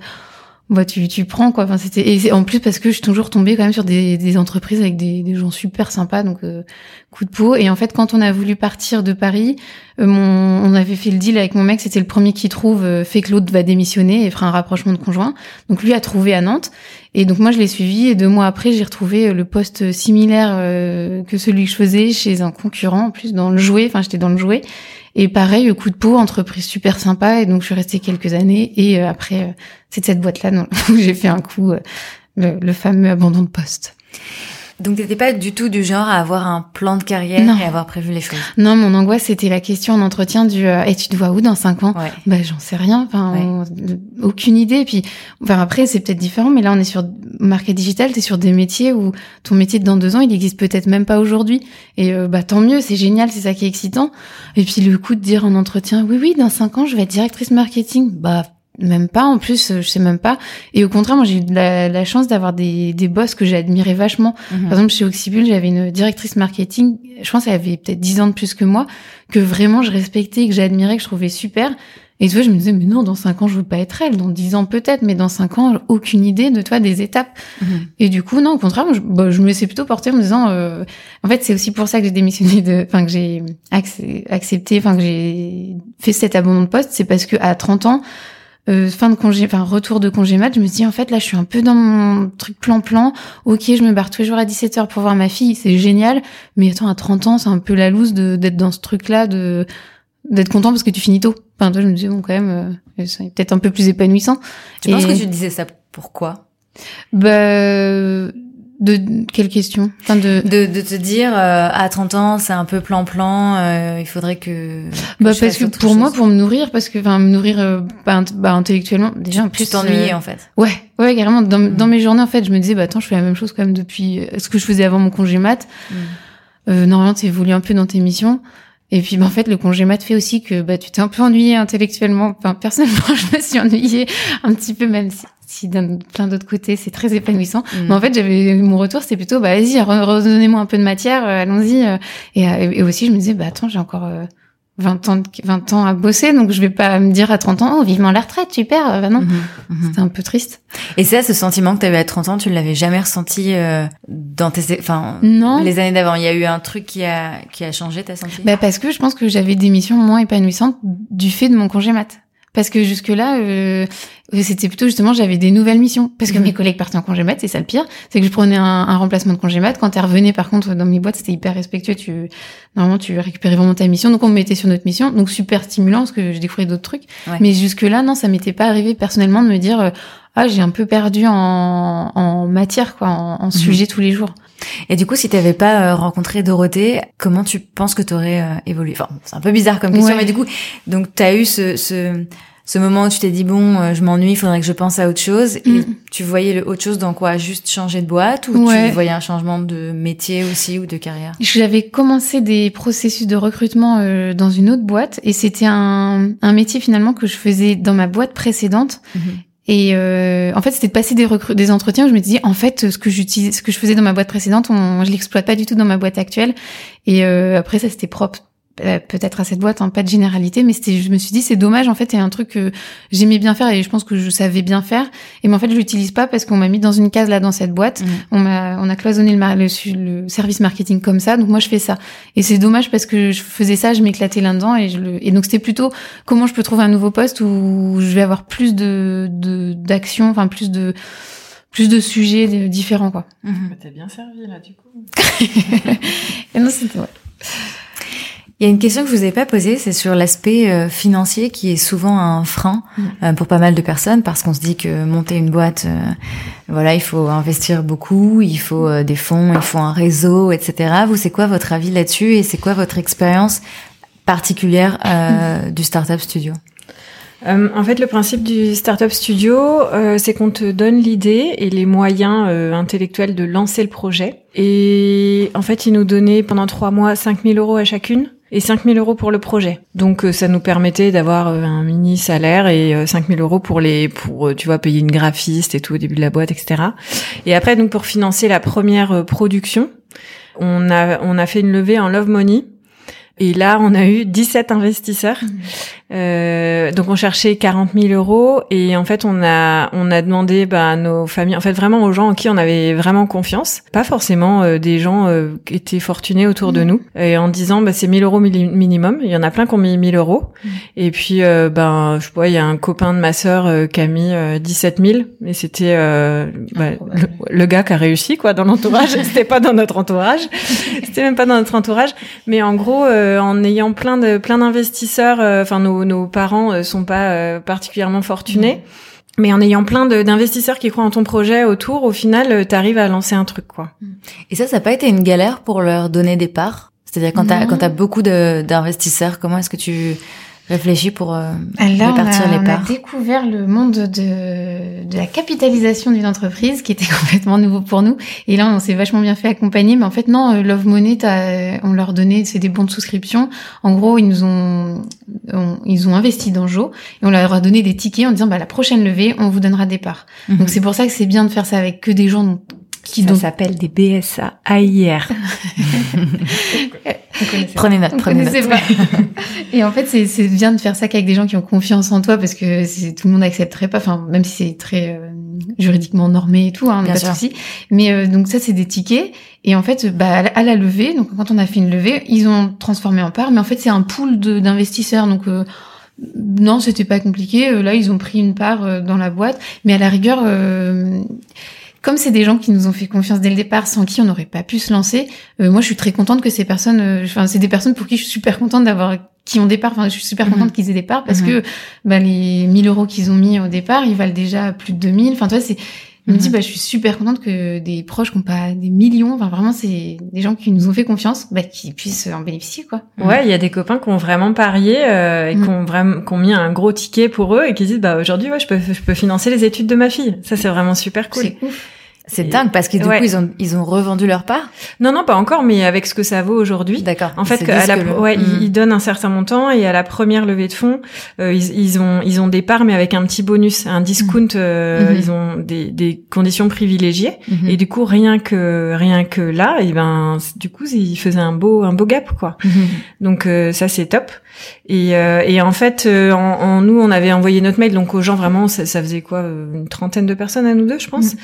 bah tu tu prends quoi. Enfin c'était et en plus parce que je suis toujours tombée quand même sur des, des entreprises avec des, des gens super sympas donc euh, coup de peau. Et en fait quand on a voulu partir de Paris euh, mon on avait fait le deal avec mon mec. C'était le premier qui trouve euh, fait que l'autre va démissionner et fera un rapprochement de conjoint. Donc lui a trouvé à Nantes et donc moi je l'ai suivi et deux mois après j'ai retrouvé euh, le poste similaire euh, que celui que je faisais chez un concurrent en plus dans le jouet enfin j'étais dans le jouet et pareil, coup de peau, entreprise super sympa. Et donc, je suis restée quelques années. Et euh, après, euh, c'est de cette boîte-là où j'ai fait un coup, euh, le fameux abandon de poste. Donc t'étais pas du tout du genre à avoir un plan de carrière Non. et avoir prévu les choses? Non, mon angoisse, c'était la question en entretien du euh, Et tu te vois où dans cinq ans? Ouais. Bah, j'en sais rien. Enfin, on- aucune idée. Et puis, enfin, après, c'est peut-être différent. Mais là, on est sur market digital. T'es sur des métiers où ton métier de dans deux ans, il existe peut-être même pas aujourd'hui. Et euh, bah, tant mieux. C'est génial. C'est ça qui est excitant. Et puis, le coup de dire en entretien, oui, oui, dans cinq ans, je vais être directrice marketing. Bah, même pas. En plus, euh, je sais même pas. Et au contraire, moi, j'ai eu de la, la chance d'avoir des, des boss que j'ai admirés vachement. Mhm. Par exemple, chez Oxybul, j'avais une directrice marketing, je pense qu'elle avait peut-être 10 ans de plus que moi, que vraiment je respectais, que j'admirais, que je trouvais super. Et tu vois, je me disais, mais non, dans 5 ans, je veux pas être elle. Dans 10 ans, peut-être, mais dans 5 ans, aucune idée de toi, des étapes. Mhm. Et du coup, non, au contraire, moi, je, bah, je me laissais plutôt porter en me disant, euh, en fait, c'est aussi pour ça que j'ai démissionné de, enfin, que j'ai accepté, enfin, que j'ai fait cet abandon de poste, c'est parce que à 30 ans, euh, fin de congé, enfin retour de congé mat, je me dis en fait là je suis un peu dans mon truc plan-plan. Ok, je me barre tous les jours à 17h pour voir ma fille, c'est génial. Mais attends, à 30 ans, c'est un peu la loose de d'être dans ce truc-là, de d'être content parce que tu finis tôt. Enfin, toi, je me disais bon quand même, euh, c'est peut-être un peu plus épanouissant. Tu penses Et- que tu disais ça pourquoi? Bah, de quelle question Enfin de. de, de te dire euh, à 30 ans c'est un peu plan-plan, euh, il faudrait que... Bah parce que pour chose. moi, pour me nourrir, parce que enfin me nourrir euh, bah, bah, intellectuellement, déjà en tu plus. t'ennuyais euh, en fait. Ouais, ouais, carrément. Dans, Mm. dans mes journées, en fait, je me disais, bah attends, je fais la même chose quand même depuis euh, ce que je faisais avant mon congé mat. Mm. Euh, normalement, tu évolues un peu dans tes missions. Et puis, bah, en fait, le congé mat fait aussi que bah tu t'es un peu ennuyé intellectuellement. Enfin, personnellement, je me suis ennuyée un petit peu, même si, si d'un plein d'autres côtés, c'est très épanouissant. Mm. Mais en fait, j'avais mon retour, c'était plutôt, bah vas-y, re- redonnez-moi un peu de matière, euh, allons-y. euh. et, euh, et aussi, je me disais, bah attends, j'ai encore euh, 20 ans, de- 20 ans à bosser, donc je vais pas me dire à 30 ans, oh vivement la retraite, super. Euh, Bah non, Mhm, mhm. c'était un peu triste. Et ça, ce sentiment que tu avais à 30 ans, tu l'avais jamais ressenti euh, dans tes... Enfin, Non. les années d'avant? Il y a eu un truc qui a, qui a changé, t'as senti? Bah parce que je pense que j'avais des missions moins épanouissantes du fait de mon congé mat. Parce que jusque-là, euh, c'était plutôt justement, j'avais des nouvelles missions. Parce que Mhm. mes collègues partaient en congé mat, c'est ça le pire. C'est que je prenais un, un remplacement de congé mat. Quand tu revenais, par contre, dans mes boîtes, c'était hyper respectueux. Tu, normalement, tu récupérais vraiment ta mission. Donc, on me mettait sur notre mission. Donc, super stimulant parce que je découvrais d'autres trucs. Ouais. Mais jusque-là, non, ça m'était pas arrivé personnellement de me dire, euh, ah, j'ai un peu perdu en, en matière, quoi, en, en sujet tous les jours. Et du coup, si t'avais pas euh, rencontré Dorothée, comment tu penses que t'aurais euh, évolué? Enfin, c'est un peu bizarre comme question, Ouais. mais du coup, donc t'as eu ce, ce, ce moment où tu t'es dit bon, euh, je m'ennuie, il faudrait que je pense à autre chose. Et Mm. tu voyais le autre chose dans quoi? Juste changer de boîte? Ou Ouais. tu voyais un changement de métier aussi ou de carrière? J'avais commencé des processus de recrutement euh, dans une autre boîte et c'était un, un métier finalement que je faisais dans ma boîte précédente. Mhm. Et euh, en fait, c'était de passer des, des entretiens où je me disais, en fait, ce que j'utilise, ce que je faisais dans ma boîte précédente, on, je l'exploite pas du tout dans ma boîte actuelle. Et euh, après, ça c'était propre peut-être à cette boîte, hein, pas de généralité, mais c'était, je me suis dit c'est dommage en fait, il y a un truc que j'aimais bien faire et je pense que je savais bien faire, et mais en fait je l'utilise pas parce qu'on m'a mis dans une case là dans cette boîte, mmh. on m'a, on a cloisonné le, le, service marketing comme ça, donc moi je fais ça, et c'est dommage parce que je faisais ça, je m'éclatais là-dedans et je le, et donc c'était plutôt comment je peux trouver un nouveau poste où je vais avoir plus de, d'action, enfin plus de plus de sujets différents quoi. Mmh. T'es bien servi là du coup. et non c'était ouais. Il y a une question que je vous ai pas posée, c'est sur l'aspect euh, financier qui est souvent un frein mm. euh, pour pas mal de personnes parce qu'on se dit que monter une boîte, euh, voilà, il faut investir beaucoup, il faut des fonds, il faut un réseau, etc. Vous, c'est quoi votre avis là-dessus et c'est quoi votre expérience particulière mm. du startup studio? En fait, le principe du startup studio, c'est qu'on te donne l'idée et les moyens intellectuels de lancer le projet. Et en fait, ils nous donnaient pendant trois mois 5000 euros à chacune et 5000 euros pour le projet. Donc euh, ça nous permettait d'avoir euh, un mini salaire et 5000 euh, euros pour les pour tu vois payer une graphiste et tout au début de la boîte etc. Et après donc pour financer la première production, on a on a fait une levée en love money et là, on a eu 17 investisseurs. Euh, donc, on cherchait 40 000 euros. Et en fait, on a, on a demandé bah, à nos familles, en fait, vraiment aux gens en qui on avait vraiment confiance. Pas forcément euh, des gens euh, qui étaient fortunés autour de mmh. nous. Et en disant, bah, c'est 1000 euros minimum. Il y en a plein qui ont mis 1000 euros. Mmh. Et puis, euh, ben, je vois, il y a un copain de ma sœur qui a mis 17 000. Et c'était bah, le, le, gars qui a réussi, quoi, dans l'entourage. C'était pas dans notre entourage. C'était même pas dans notre entourage. Mais en gros, euh, en ayant plein de plein d'investisseurs. Euh, enfin, nos, nos parents euh, sont pas particulièrement fortunés. Mais en ayant plein d'investisseurs qui croient en ton projet autour, au final, tu arrives à lancer un truc, quoi. Et ça, ça n'a pas été une galère pour leur donner des parts? C'est-à-dire quand tu as, quand as beaucoup d'investisseurs, comment est-ce que tu réfléchi pour euh, répartir les parts On a découvert le monde de, de la capitalisation d'une entreprise qui était complètement nouveau pour nous. Et là, on s'est vachement bien fait accompagner. Mais en fait, non, euh, Love Money, on leur donnait, c'est des bons de souscription. En gros, ils nous ont, ils ont investi dans Jo et on leur a donné des tickets en disant, bah, la prochaine levée, on vous donnera des parts. Mhm. Donc c'est pour ça que c'est bien de faire ça avec que des gens qui ça s'appelle des BSA AIR. prenez note, prenez note. Pas. Et en fait, c'est bien de faire ça qu'avec des gens qui ont confiance en toi parce que tout le monde n'accepterait pas, enfin même si c'est très euh, juridiquement normé et tout, hein, pas de souci. Mais euh, donc ça, c'est des tickets. Et en fait, bah, à la levée, donc quand on a fait une levée, ils ont transformé en part, mais en fait, c'est un pool d'investisseurs. Donc euh, non, c'était pas compliqué. Là, ils ont pris une part dans la boîte, mais à la rigueur comme c'est des gens qui nous ont fait confiance dès le départ, sans qui on n'aurait pas pu se lancer, euh, moi je suis très contente que ces personnes, euh, enfin c'est des personnes pour qui je suis super contente d'avoir qui ont départ, enfin je suis super contente mhm. qu'ils aient départ parce mhm. que bah, les 1000 euros qu'ils ont mis au départ, ils valent déjà plus de 2000. Enfin toi c'est je me dis, mhm. bah, je suis super contente que des proches qui n'ont pas des millions, enfin vraiment, c'est des gens qui nous ont fait confiance, bah, qui puissent en bénéficier, quoi. Ouais, il y a des copains qui ont vraiment parié euh, et qui ont vraiment, qui ont mis un gros ticket pour eux et qui disent, bah, aujourd'hui, ouais, je peux, je peux financer les études de ma fille. Ça, c'est vraiment super cool. C'est ouf. C'est dingue parce que du coup ils ont ils ont revendu leur part. Non non pas encore mais avec ce que ça vaut aujourd'hui. D'accord. En fait à la, ouais hmm. ils, donnent un certain montant et à la première levée de fonds euh, ils, ils, ont ils ont des parts mais avec un petit bonus un discount hmm. euh, hmm. ils ont des, des conditions privilégiées et du coup rien que rien que là et ben du coup ils faisaient un beau un beau gap quoi. Donc euh, ça c'est top. Et, euh, et en fait, euh, en, en, nous, on avait envoyé notre mail donc aux gens vraiment, ça, ça faisait quoi, une trentaine de personnes à nous deux, je pense.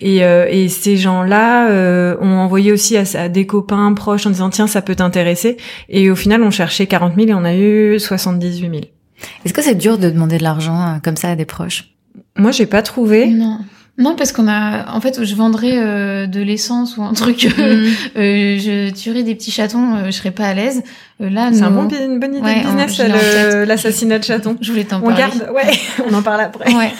Et, euh, et ces gens-là euh, ont envoyé aussi à, des copains proches en disant tiens ça peut t'intéresser. Et au final on cherchait 40 000 et on a eu 78 000. Est-ce que c'est dur de demander de l'argent euh, comme ça à des proches? Moi j'ai pas trouvé. Non. Non, parce qu'on a, en fait, je vendrais euh, de l'essence ou un truc, mm. euh, je tuerais des petits chatons, euh, je serais pas à l'aise. là, c'est un bon, une bonne idée de business, l'assassinat de chatons. Je voulais t'en parler. On garde, ouais, on en parle après. Ouais.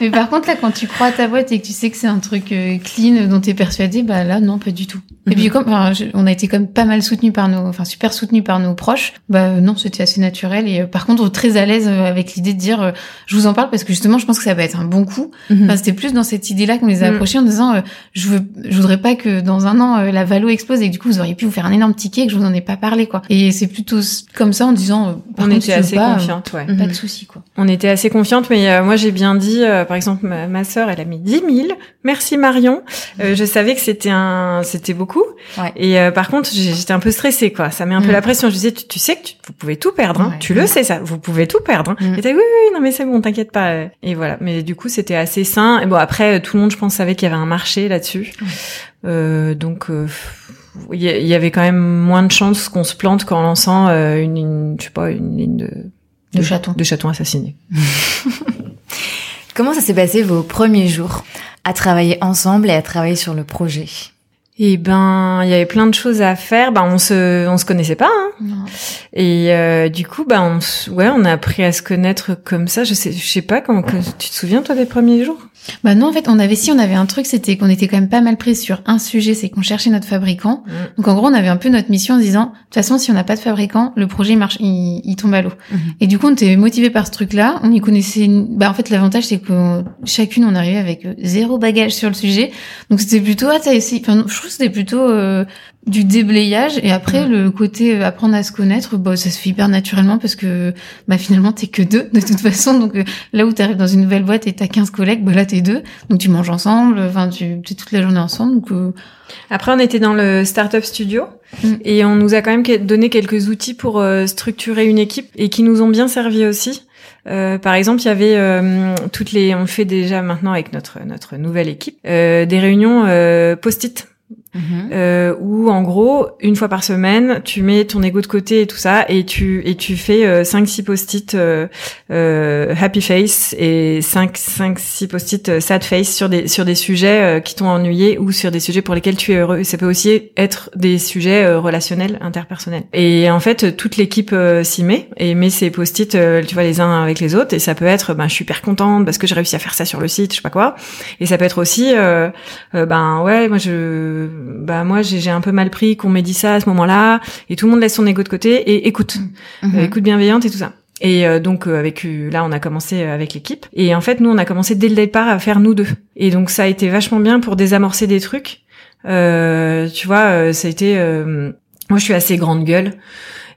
Mais par contre, là, quand tu crois à ta boîte et que tu sais que c'est un truc clean dont t'es persuadé, bah là, non, pas du tout. Et puis, mm-hmm. comme, enfin, on a été comme pas mal soutenu par nos, enfin, super soutenu par nos proches, bah non, c'était assez naturel. Et par contre, très à l'aise avec l'idée de dire, je vous en parle parce que justement, je pense que ça va être un bon coup. Mm-hmm. Enfin, c'était plus dans cette idée-là qu'on les a Mm. approchés en disant, euh, je veux, je voudrais pas que dans un an euh, la valo explose et que du coup vous auriez pu vous faire un énorme ticket et que je vous en ai pas parlé quoi. Et c'est plutôt comme ça en disant, euh, On contre, était assez pas, euh, confiantes, ouais. Pas de souci quoi. On était assez confiantes, mais moi j'ai bien dit, par exemple, ma, ma sœur, elle a mis 10 000. Merci Marion. Euh, je savais que c'était un, c'était beaucoup. Ouais. Et par contre, j'étais un peu stressée, quoi. Ça met un peu Mm. la pression. Je disais, tu, tu sais que tu, vous pouvez tout perdre. Hein. Ouais. Tu le sais ça. Vous pouvez tout perdre. Hein. Mm. Et t'as oui, oui, non mais c'est bon, t'inquiète pas. Et voilà. Mais du coup, c'était assez sain. Et bon, après, euh, tout le monde, je pense, savait qu'il y avait un marché là-dessus. Euh, donc. euh, il y avait quand même moins de chances qu'on se plante qu'en lançant euh, une, ligne, je sais pas, une ligne de, De chatons. de chatons assassinés. Comment ça s'est passé vos premiers jours à travailler ensemble et à travailler sur le projet? Eh ben, il y avait plein de choses à faire. Ben, on se, on se connaissait pas. Hein. Et euh, du coup, ben, on, ouais, on a appris à se connaître comme ça. Je sais, je sais pas comment. tu te souviens toi des premiers jours? Bah non, en fait, on avait si on avait un truc, c'était qu'on était quand même pas mal pris sur un sujet, c'est qu'on cherchait notre fabricant. Mm. Donc en gros, on avait un peu notre mission en disant, de toute façon, si on n'a pas de fabricant, le projet marche, il, il tombe à l'eau. Mhm. Et du coup, on était motivé par ce truc-là. On y connaissait. Bah en fait, l'avantage c'est que chacune on arrivait avec euh, zéro bagage sur le sujet. Donc c'était plutôt ah t'as essayé. Enfin, je trouve que c'était plutôt euh, du déblayage. Et après, le côté euh, apprendre à se connaître, bah ça se fait hyper naturellement parce que bah finalement t'es que deux de toute façon. Donc euh, là où t'arrives dans une nouvelle boîte et t'as 15 collègues, bah là t'es deux. Donc tu manges ensemble. Enfin tu es toute la journée ensemble. Donc euh, Après, on était dans le startup studio Mm. et on nous a quand même donné quelques outils pour euh, structurer une équipe et qui nous ont bien servi aussi. Euh, par exemple, il y avait euh, toutes les, on fait déjà maintenant avec notre notre nouvelle équipe euh, des réunions post-it euh, où en gros une fois par semaine tu mets ton ego de côté et tout ça et tu et tu fais euh, 5 6 post-it euh, euh, happy face et 5 5 6 post-it euh, sad face sur des sur des sujets euh, qui t'ont ennuyé ou sur des sujets pour lesquels tu es heureux. Ça peut aussi être des sujets relationnels interpersonnels. Et en fait toute l'équipe s'y met et met ses post-it tu vois les uns avec les autres. Et ça peut être ben je suis hyper contente parce que j'ai réussi à faire ça sur le site je sais pas quoi. Et ça peut être aussi ben ouais moi je bah moi j'ai un peu mal pris qu'on m'ait dit ça à ce moment-là et tout le monde laisse son ego de côté et écoute. Mhm. Euh, écoute bienveillante et tout ça. Et euh, donc euh, avec euh, là on a commencé avec l'équipe. Et en fait nous on a commencé dès le départ à faire nous deux. Et donc ça a été vachement bien pour désamorcer des trucs. Euh, tu vois euh, ça a été euh, moi je suis assez grande gueule.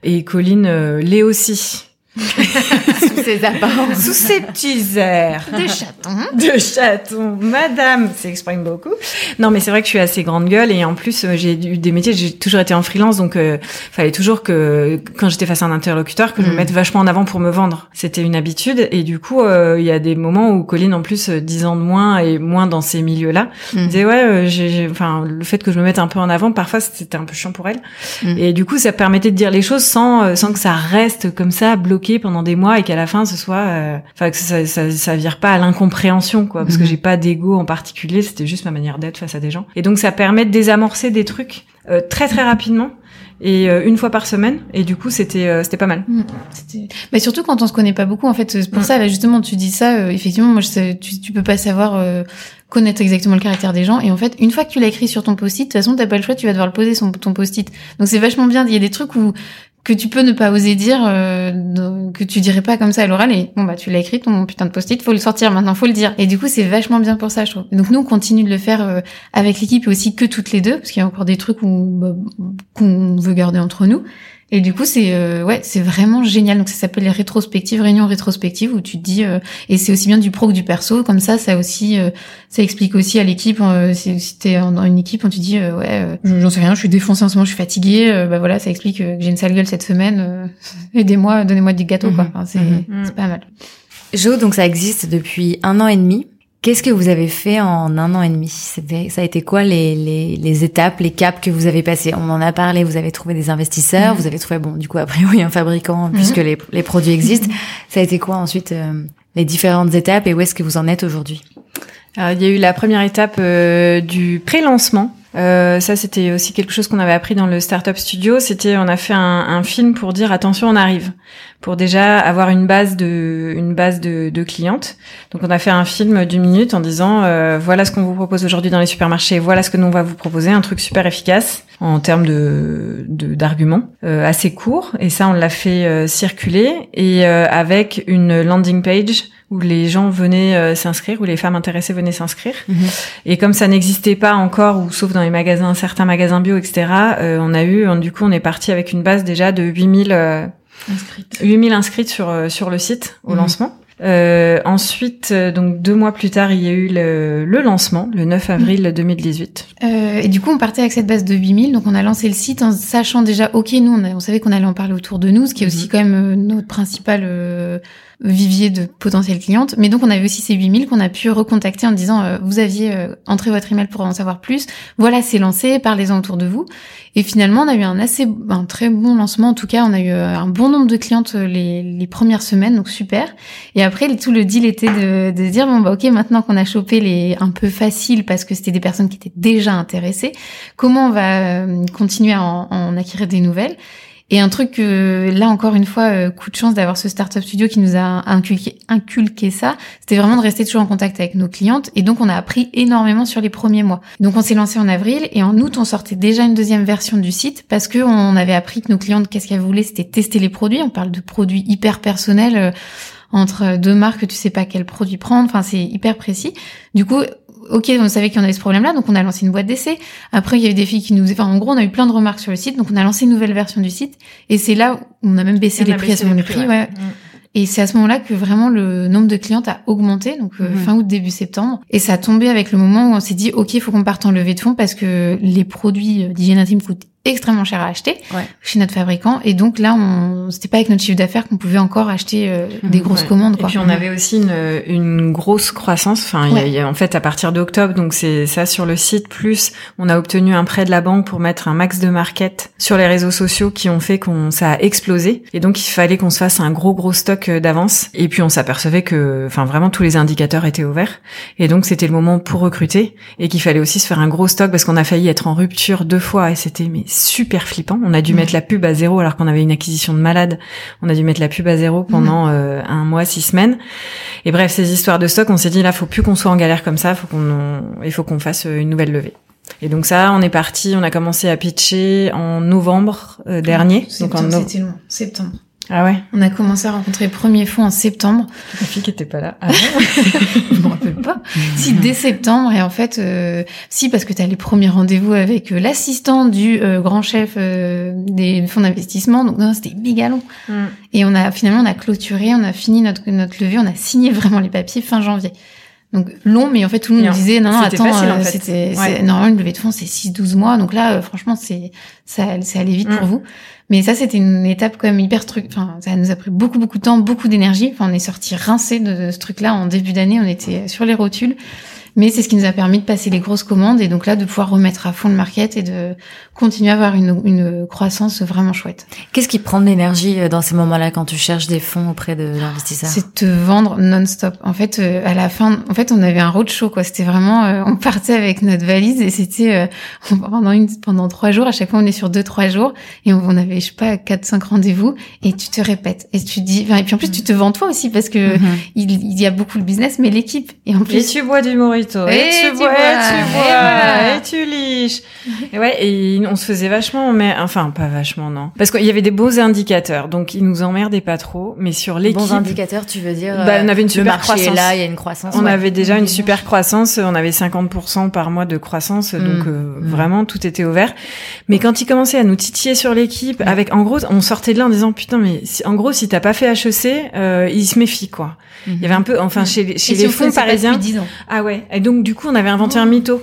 Et Colline euh, l'est aussi Sous ces apparences. sous ses petits airs des chatons. de chaton, madame, s'exprime beaucoup. Non, mais c'est vrai que je suis assez grande gueule et en plus euh, j'ai eu des métiers, j'ai toujours été en freelance, donc euh, fallait toujours que quand j'étais face à un interlocuteur, que je me Mm. mette vachement en avant pour me vendre. C'était une habitude et du coup euh, il y a des moments où Colline en plus euh, 10 ans de moins et moins dans ces milieux-là, Mhm. disait ouais, euh, j'ai, enfin le fait que je me mette un peu en avant, parfois c'était un peu chiant pour elle. Mm. Et du coup ça permettait de dire les choses sans sans que ça reste comme ça bloqué pendant des mois et qu'à la fin ce soit, euh, enfin que ça, ça ça vire pas à l'incompréhension quoi, parce que Mhm. j'ai pas d'ego en particulier, c'était juste ma manière d'être face à des gens. Et donc ça permet de désamorcer des trucs euh, très très rapidement et euh, une fois par semaine. Et du coup c'était euh, c'était pas mal. Mm. C'était- Bah surtout quand on se connaît pas beaucoup en fait c'est pour Mm. ça là justement tu dis ça euh, effectivement moi je sais, tu, tu peux pas savoir euh, connaître exactement le caractère des gens et en fait une fois que tu l'as écrit sur ton post-it de toute façon t'as pas le choix tu vas devoir le poser son ton post-it donc c'est vachement bien il y a des trucs où que tu peux ne pas oser dire euh, que tu dirais pas comme ça à l'oral. Et bon bah tu l'as écrit ton putain de post-it faut le sortir maintenant faut le dire. Et du coup c'est vachement bien pour ça je trouve. Donc nous on continue de le faire euh, avec l'équipe et aussi que toutes les deux parce qu'il y a encore des trucs bah, qu'on veut garder entre nous et du coup, c'est euh, ouais, c'est vraiment génial. Donc ça s'appelle les rétrospectives, réunions rétrospectives où tu te dis euh, et c'est aussi bien du pro que du perso. Comme ça, ça aussi, euh, ça explique aussi à l'équipe. Euh, si t'es dans une équipe, on te dit euh, ouais, euh, j'en sais rien, je suis défoncée en ce moment, je suis fatiguée. euh, bah voilà, ça explique euh, que j'ai une sale gueule cette semaine. euh, Aidez-moi, donnez-moi du gâteau quoi. Mhm. Enfin, c'est Mhm. c'est pas mal. Jo, donc ça existe depuis un an et demi. Qu'est-ce que vous avez fait en un an et demi ça a été quoi les, les, les étapes, les caps que vous avez passés On en a parlé. Vous avez trouvé des investisseurs, Mhm. vous avez trouvé bon, du coup a priori un fabricant puisque les, les produits existent. Ça a été quoi ensuite euh, les différentes étapes et où est-ce que vous en êtes aujourd'hui? Alors, il y a eu la première étape euh, du pré-lancement. Euh, ça, c'était aussi quelque chose qu'on avait appris dans le Startup Studio. C'était, on a fait un, un film pour dire attention, on arrive, pour déjà avoir une base de, une base de, de clientes. Donc, on a fait un film d'une minute en disant euh, voilà ce qu'on vous propose aujourd'hui dans les supermarchés, voilà ce que nous on va vous proposer, un truc super efficace en termes de d'arguments, euh, assez court. Et ça, on l'a fait euh, circuler et euh, avec une landing page où les gens venaient euh, s'inscrire, où les femmes intéressées venaient s'inscrire. Mhm. Et comme ça n'existait pas encore, ou sauf dans les magasins, certains magasins bio, etc., euh, on a eu, du coup, on est parti avec une base déjà de 8000 euh, Inscrite. 8000 inscrites sur euh, sur le site au Mhm. lancement. Euh, ensuite, euh, donc deux mois plus tard, il y a eu le, le lancement, le 9 avril 2018. Euh, et du coup, on partait avec cette base de 8000. Donc, on a lancé le site en sachant déjà, OK, nous, on, a- on savait qu'on allait en parler autour de nous, ce qui est aussi Mhm. quand même euh, notre principal euh, vivier de potentielles clientes. Mais donc, on avait aussi ces 8000 qu'on a pu recontacter en disant, euh, vous aviez euh, entré votre email pour en savoir plus. Voilà, c'est lancé, parlez-en autour de vous. Et finalement, on a eu un assez, un très bon lancement. En tout cas, on a eu euh, un bon nombre de clientes euh, les, les premières semaines, donc super. Et après, tout le deal était de, de dire bon bah ok, maintenant qu'on a chopé les un peu faciles parce que c'était des personnes qui étaient déjà intéressées, comment on va euh, continuer à en, en acquérir des nouvelles? Et un truc que là encore une fois, euh, coup de chance d'avoir ce startup studio qui nous a inculqué, inculqué ça, c'était vraiment de rester toujours en contact avec nos clientes. Et donc on a appris énormément sur les premiers mois. Donc on s'est lancé en avril et en août on sortait déjà une deuxième version du site parce que on avait appris que nos clientes qu'est-ce qu'elles voulaient, c'était tester les produits. On parle de produits hyper personnels. euh, entre deux marques, tu sais pas quel produit prendre. Enfin, c'est hyper précis. Du coup, ok, on savait qu'il y en avait ce problème-là, donc on a lancé une boîte d'essai. Après, il y a eu des filles qui nous, enfin, en gros, on a eu plein de remarques sur le site, donc on a lancé une nouvelle version du site. Et c'est là où on a même baissé On les prix à ce moment les les prix, prix, ouais. ouais. Et c'est à ce moment-là que vraiment le nombre de clientes a augmenté, donc euh, fin août, début septembre. Et ça a tombé avec le moment où on s'est dit, ok, il faut qu'on parte en levée de fonds parce que les produits euh, d'hygiène intime coûtent extrêmement cher à acheter Ouais. chez notre fabricant. Et donc là, on, c'était pas avec notre chiffre d'affaires qu'on pouvait encore acheter euh, des Mhm, grosses Ouais. commandes. Et puis on avait aussi une, une grosse croissance. Enfin, il y a- Ouais. y a, en fait à partir d'octobre, donc c'est ça sur le site. Plus on a obtenu un prêt de la banque pour mettre un max de market sur les réseaux sociaux qui ont fait qu'on ça a explosé. Et donc il fallait qu'on se fasse un gros gros stock euh, d'avance. Et puis on s'apercevait que, enfin vraiment tous les indicateurs étaient ouverts. Et donc c'était le moment pour recruter et qu'il fallait aussi se faire un gros stock parce qu'on a failli être en rupture deux fois et c'était mais super flippant. On a dû mettre la pub à zéro alors qu'on avait une acquisition de malade. On a dû mettre la pub à zéro pendant euh, un mois, six semaines. Et bref, ces histoires de stock, on s'est dit là, faut plus qu'on soit en galère comme ça, faut qu'on, il faut qu'on fasse euh, une nouvelle levée. Et donc ça, on est parti, on a commencé à pitcher en novembre euh, dernier. donc en no- septembre. Ah ouais, On a commencé à rencontrer les premiers fonds en septembre. la fille qui était pas là. Ah Je me rappelle pas. si dès septembre et en fait, euh, si parce que tu as les premiers rendez-vous avec euh, l'assistant du euh, grand chef euh, des fonds d'investissement. Donc non, c'était méga long. Et on a finalement on a clôturé, on a fini notre notre levée, on a signé vraiment les papiers fin janvier. Donc long, mais en fait tout le monde disait non non attends, facile, en euh, fait. c'était Ouais. normalement une levée de fonds c'est 6-12 mois. Donc là euh, franchement c'est ça c'est allé vite Mm. pour vous. Mais ça c'était une étape quand même hyper truc. Enfin ça nous a pris beaucoup beaucoup de temps, beaucoup d'énergie. Enfin on est sorti rincé de, ce truc-là en début d'année. On était sur les rotules. Mais c'est ce qui nous a permis de passer les grosses commandes et donc là de pouvoir remettre à fond le market et de continuer à avoir une, une croissance vraiment chouette. Qu'est-ce qui prend de l'énergie euh, dans ces moments-là quand tu cherches des fonds auprès de l'investisseur? C'est te vendre non-stop. En fait, euh, à la fin, en fait, on avait un roadshow quoi. C'était vraiment, euh, on partait avec notre valise et c'était pendant une, pendant trois jours. À chaque fois, on est sur deux trois jours et on, avait, je sais pas, quatre cinq rendez-vous et tu te répètes et tu dis, et puis en plus, tu te vends toi aussi parce que Mhm. il, il y a beaucoup le business, mais l'équipe et en Et plus. tu bois du morito, et, Et tu, bois, et tu voilà. et tu liches. Et ouais, et on se faisait vachement, mais enfin pas vachement non, parce qu'il y avait des beaux indicateurs, donc ils nous emmerdaient pas trop, mais sur l'équipe, Bons indicateurs, tu veux dire Bah, on avait une le super est croissance. là, il y a une croissance. On ouais. avait déjà une super croissance, on avait 50% par mois de croissance, donc Mm. euh, Mm. vraiment tout était ouvert. Mais quand ils commençaient à nous titiller sur l'équipe, Ouais. avec en gros, on sortait de là en disant putain mais si- en gros si t'as pas fait HEC, euh, ils se méfient quoi. Mhm. Il y avait un peu, enfin chez, les- chez les on fonds parisiens, depuis 10 ans? ah ouais. Et donc du coup, on avait inventé un mytho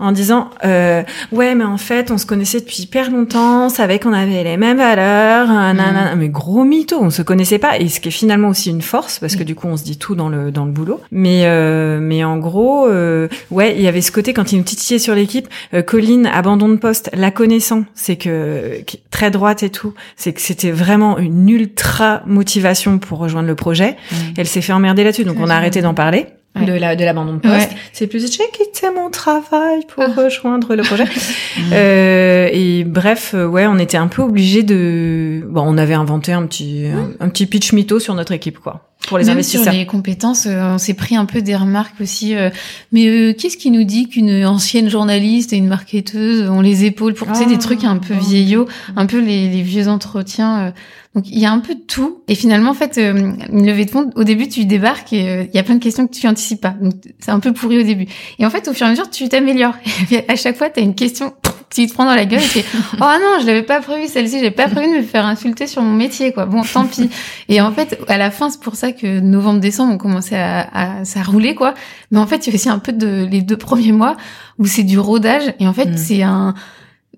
en disant euh, ouais mais en fait on se connaissait depuis hyper longtemps, on savait qu'on avait les mêmes valeurs, nanana. mais gros mytho, on se connaissait pas et ce qui est finalement aussi une force parce que Oui. du coup on se dit tout dans le dans le boulot. Mais euh, mais en gros euh, ouais il y avait ce côté quand il nous titillait sur l'équipe, euh, Colline abandon de poste, la connaissant, c'est que très droite et tout, c'est que c'était vraiment une ultra motivation pour rejoindre le projet. Mhm. Elle s'est fait emmerder là-dessus, donc on a arrêté d'en parler. Ouais. De la de l'abandon de poste. Ouais. C'est plus j'ai quitté mon travail pour Ah. rejoindre le projet. Mhm. Euh, et bref, euh, ouais, on était un peu obligé de. Bon, on avait inventé un petit un, un petit pitch mytho sur notre équipe, quoi. Pour les Même investisseurs. Sur les compétences, euh, on s'est pris un peu des remarques aussi. euh, mais euh, qu'est-ce qui nous dit qu'une ancienne journaliste et une marketeuse ont les épaules pour tu sais, Ah, des trucs un peu oh. vieillots, un peu les, les vieux entretiens. euh. donc il y a un peu de tout. Et finalement, en fait, euh, une levée de fonds, au début, tu débarques et euh, il y a plein de questions que tu anticipes pas. Donc c'est un peu pourri au début. Et en fait, au fur et à mesure, tu t'améliores. À chaque fois, tu as une question qui te prend dans la gueule et tu fais oh non je l'avais pas prévu celle-ci j'ai pas prévu de me faire insulter sur mon métier quoi. Bon tant pis. Et en fait à la fin c'est pour ça que novembre décembre on commençait à, à ça roulait quoi. Mais en fait il y a aussi un peu de les deux premiers mois où c'est du rodage et en fait Mm. c'est un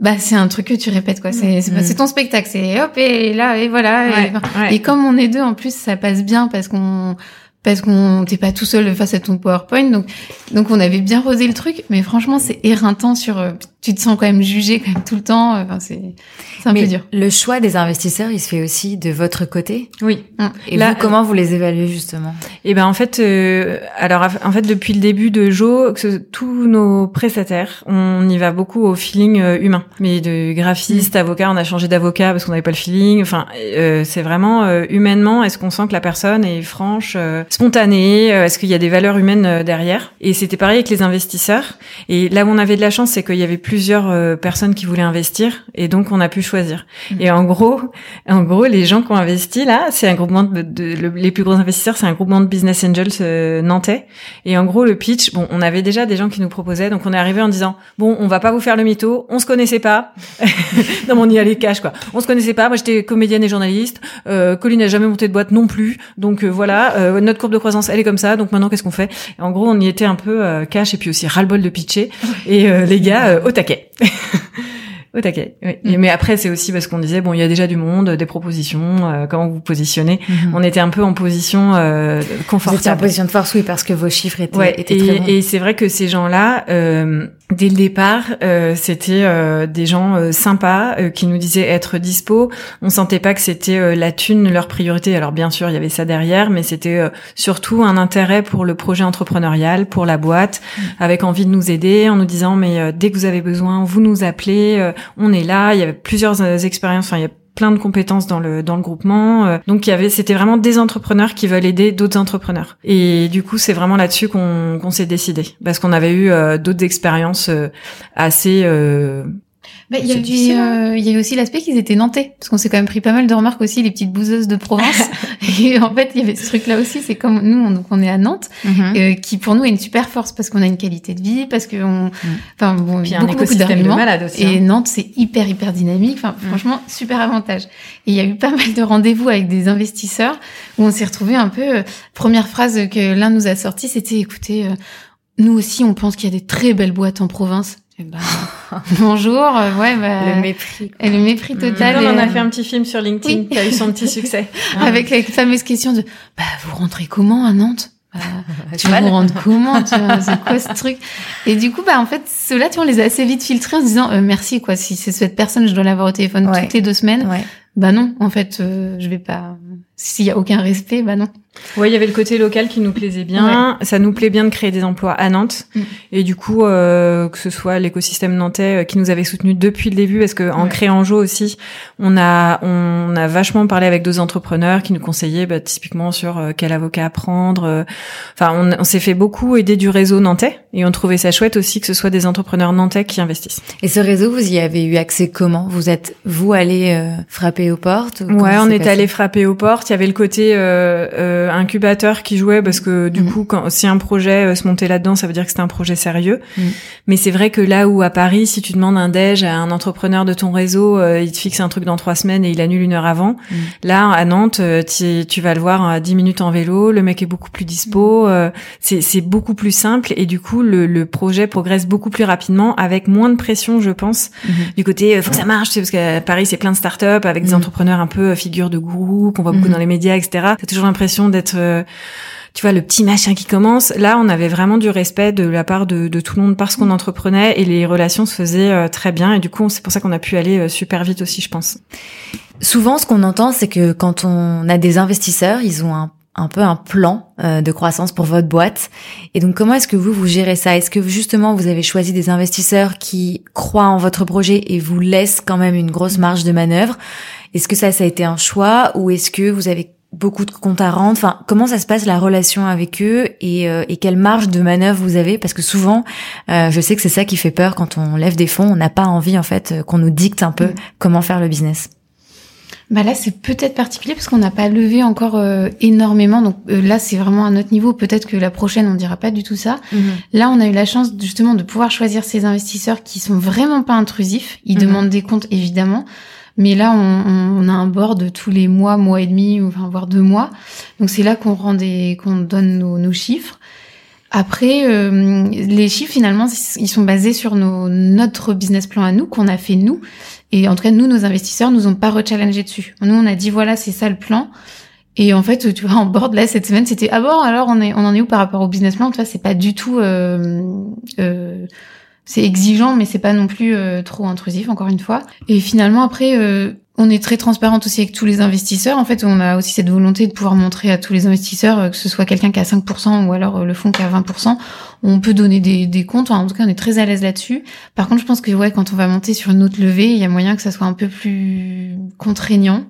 bah c'est un truc que tu répètes quoi. C'est c'est Mm. ton spectacle c'est hop et là et voilà et- Ouais, et comme on est deux, en plus, ça passe bien parce qu'on parce qu'on t'es pas tout seul face à ton PowerPoint, donc donc on avait bien rodé le truc, mais franchement c'est éreintant sur, euh, tu te sens quand même jugé quand même tout le temps, euh, enfin c'est c'est un Mais peu dur. le choix des investisseurs, il se fait aussi de votre côté. Oui. Et Là, vous, comment vous les évaluez justement? Et ben en fait, euh, alors en fait depuis le début de Jo, tous nos prestataires, on y va beaucoup au feeling euh, humain. Mais de graphiste, avocat, on a changé d'avocat parce qu'on n'avait pas le feeling. Enfin, euh, c'est vraiment euh, humainement. Est-ce qu'on sent que la personne est franche, euh, spontanée Est-ce qu'il y a des valeurs humaines derrière? Et c'était pareil avec les investisseurs. Et là où on avait de la chance, c'est qu'il y avait plusieurs euh, personnes qui voulaient investir, et donc on a pu choisir. Et en gros, en gros, les gens qui ont investi là, c'est un groupement de, de- le- les plus gros investisseurs, c'est un groupement de business angels euh, nantais. Et en gros, le pitch, bon, on avait déjà des gens qui nous proposaient, donc on est arrivé en disant, bon, on va pas vous faire le mytho, on se connaissait pas. non, mais on y allait cash quoi. On se connaissait pas. Moi, j'étais comédienne et journaliste. Euh, Colline n'a jamais monté de boîte non plus. Donc euh, voilà, euh, notre courbe de croissance, elle est comme ça. Donc maintenant, qu'est-ce qu'on fait? En gros, on y était un peu euh, cash et puis aussi ras-le-bol de pitcher. Et euh, les gars, au taquet. Au taquet. Oui. Et- mais après, c'est aussi parce qu'on disait bon, il y a déjà du monde, des propositions, euh, comment vous positionnez. On était un peu en position euh, Vous étiez en confortable. position de force, oui, parce que vos chiffres étaient, Ouais, étaient très bons. et, et c'est vrai que ces gens-là, euh, dès le départ, euh, c'était euh, des gens euh, sympas euh, qui nous disaient être dispo. On sentait pas que c'était euh, la thune leur priorité. Alors bien sûr, il y avait ça derrière, mais c'était euh, surtout un intérêt pour le projet entrepreneurial, pour la boîte, avec envie de nous aider, en nous disant mais euh, dès que vous avez besoin, vous nous appelez, euh, on est là. Il y avait plusieurs expériences. Enfin, il y a plein de compétences dans le dans le groupement. Euh, donc il y avait c'était vraiment des entrepreneurs qui veulent aider d'autres entrepreneurs. Et du coup, c'est vraiment là-dessus qu'on qu'on s'est décidé parce qu'on avait eu euh, d'autres expériences euh, assez euh, Bah, il y euh, y avait aussi l'aspect qu'ils étaient nantais, parce qu'on s'est quand même pris pas mal de remarques aussi, les petites bouseuses de Provence. et en fait, il y avait ce truc-là aussi, c'est comme nous, on, donc on est à Nantes, Mhm. euh, qui pour nous est une super force parce qu'on a une qualité de vie, parce qu'on, enfin bon, puis un beaucoup, beaucoup écosystème de d'arguments. malades aussi. Et hein. Nantes, c'est hyper, hyper dynamique. Enfin, Mm. franchement, super avantage. Et il y a eu pas mal de rendez-vous avec des investisseurs où on s'est retrouvé un peu. euh, première phrase que l'un nous a sortie, c'était écoutez, euh, nous aussi, on pense qu'il y a des très belles boîtes en province. Eh ben, bonjour, euh, ouais, bah, Le mépris. et le mépris total. Comme on et, a fait un petit film sur LinkedIn Oui. qui a eu son petit succès. avec la fameuse question de bah vous rentrez comment à Nantes? Bah, tu Cheval. vous rendre comment c'est quoi ce truc? Et du coup bah en fait ceux-là tu vois, on les a assez vite filtrés en se disant euh, merci quoi si c'est cette personne je dois l'avoir au téléphone Ouais. toutes les deux semaines Ouais. bah non en fait euh, je vais pas s'il y a aucun respect bah non Ouais, il y avait le côté local qui nous plaisait bien. Ça nous plaît bien de créer des emplois à Nantes. Mm. Et du coup, euh, que ce soit l'écosystème nantais euh, qui nous avait soutenus depuis le début, parce que en Ouais. créant Jo aussi, on a on a vachement parlé avec deux entrepreneurs qui nous conseillaient bah, typiquement sur euh, quel avocat prendre. euh. Enfin, on, on s'est fait beaucoup aider du réseau nantais et on trouvait ça chouette aussi que ce soit des entrepreneurs nantais qui investissent. Et ce réseau, vous y avez eu accès comment? Vous êtes, vous, allé frapper aux portes Ouais, on est allé frapper aux portes. Il y avait le côté euh, euh, incubateur qui jouait parce que du Mhm. coup, quand si un projet euh, se montait là-dedans, ça veut dire que c'était un projet sérieux. Mhm. Mais c'est vrai que là où à Paris, si tu demandes un déj à un entrepreneur de ton réseau, euh, il te fixe un truc dans trois semaines et il annule une heure avant. Mhm. Là, à Nantes, tu, tu vas le voir à 10 minutes en vélo. Le mec est beaucoup plus dispo. euh, c'est beaucoup plus simple et du coup, le, le projet progresse beaucoup plus rapidement avec moins de pression, je pense, Mhm. du côté faut que ça marche, tu sais, parce qu'à Paris c'est plein de startups avec des entrepreneurs un peu figures de gourou qu'on voit beaucoup Mhm. dans les médias, etc. T'as toujours l'impression d'être euh, tu vois le petit machin qui commence. Là, on avait vraiment du respect de la part de, de tout le monde parce qu'on entreprenait et les relations se faisaient euh, très bien. Et du coup, c'est pour ça qu'on a pu aller euh, super vite aussi, je pense. Souvent, ce qu'on entend, c'est que quand on a des investisseurs, ils ont un, un peu un plan euh, de croissance pour votre boîte. Et donc, comment est-ce que vous, vous gérez ça? Est-ce que justement, vous avez choisi des investisseurs qui croient en votre projet et vous laissent quand même une grosse marge de manœuvre? Est-ce que ça, ça a été un choix ou est-ce que vous avez beaucoup de comptes à rendre? Enfin, comment ça se passe la relation avec eux et, et quelle marge de manœuvre vous avez? Parce que souvent, je sais que c'est ça qui fait peur quand on lève des fonds. On n'a pas envie en fait qu'on nous dicte un peu mm. comment faire le business. Bah là, c'est peut-être particulier parce qu'on n'a pas levé encore euh, énormément. Donc euh, là, c'est vraiment à notre niveau. Peut-être que la prochaine, on dira pas du tout ça. Mhm. Là, on a eu la chance justement de pouvoir choisir ces investisseurs qui sont vraiment pas intrusifs. Ils mhm. demandent des comptes évidemment, mais là, on, on, a un board tous les mois, mois et demi, enfin voire deux mois. Donc c'est là qu'on rend des, qu'on donne nos, nos chiffres. Après, euh, les chiffres finalement, ils sont basés sur nos, notre business plan à nous qu'on a fait nous. Et en tout cas, nous, nos investisseurs, nous ont pas rechallengé dessus. Nous, on a dit voilà, c'est ça le plan. Et en fait, tu vois, en board là cette semaine, c'était ah bon alors on est on en est où par rapport au business plan? Tu vois, c'est pas du tout euh, euh, c'est exigeant, mais c'est pas non plus euh, trop intrusif encore une fois. Et finalement après, euh, on est très transparente aussi avec tous les investisseurs. En fait, on a aussi cette volonté de pouvoir montrer à tous les investisseurs, euh, que ce soit quelqu'un qui a 5% ou alors euh, le fonds qui a 20%, on peut donner des, des comptes. en tout cas, on est très à l'aise là-dessus. Par contre, je pense que ouais, quand on va monter sur une autre levée, il y a moyen que ça soit un peu plus contraignant.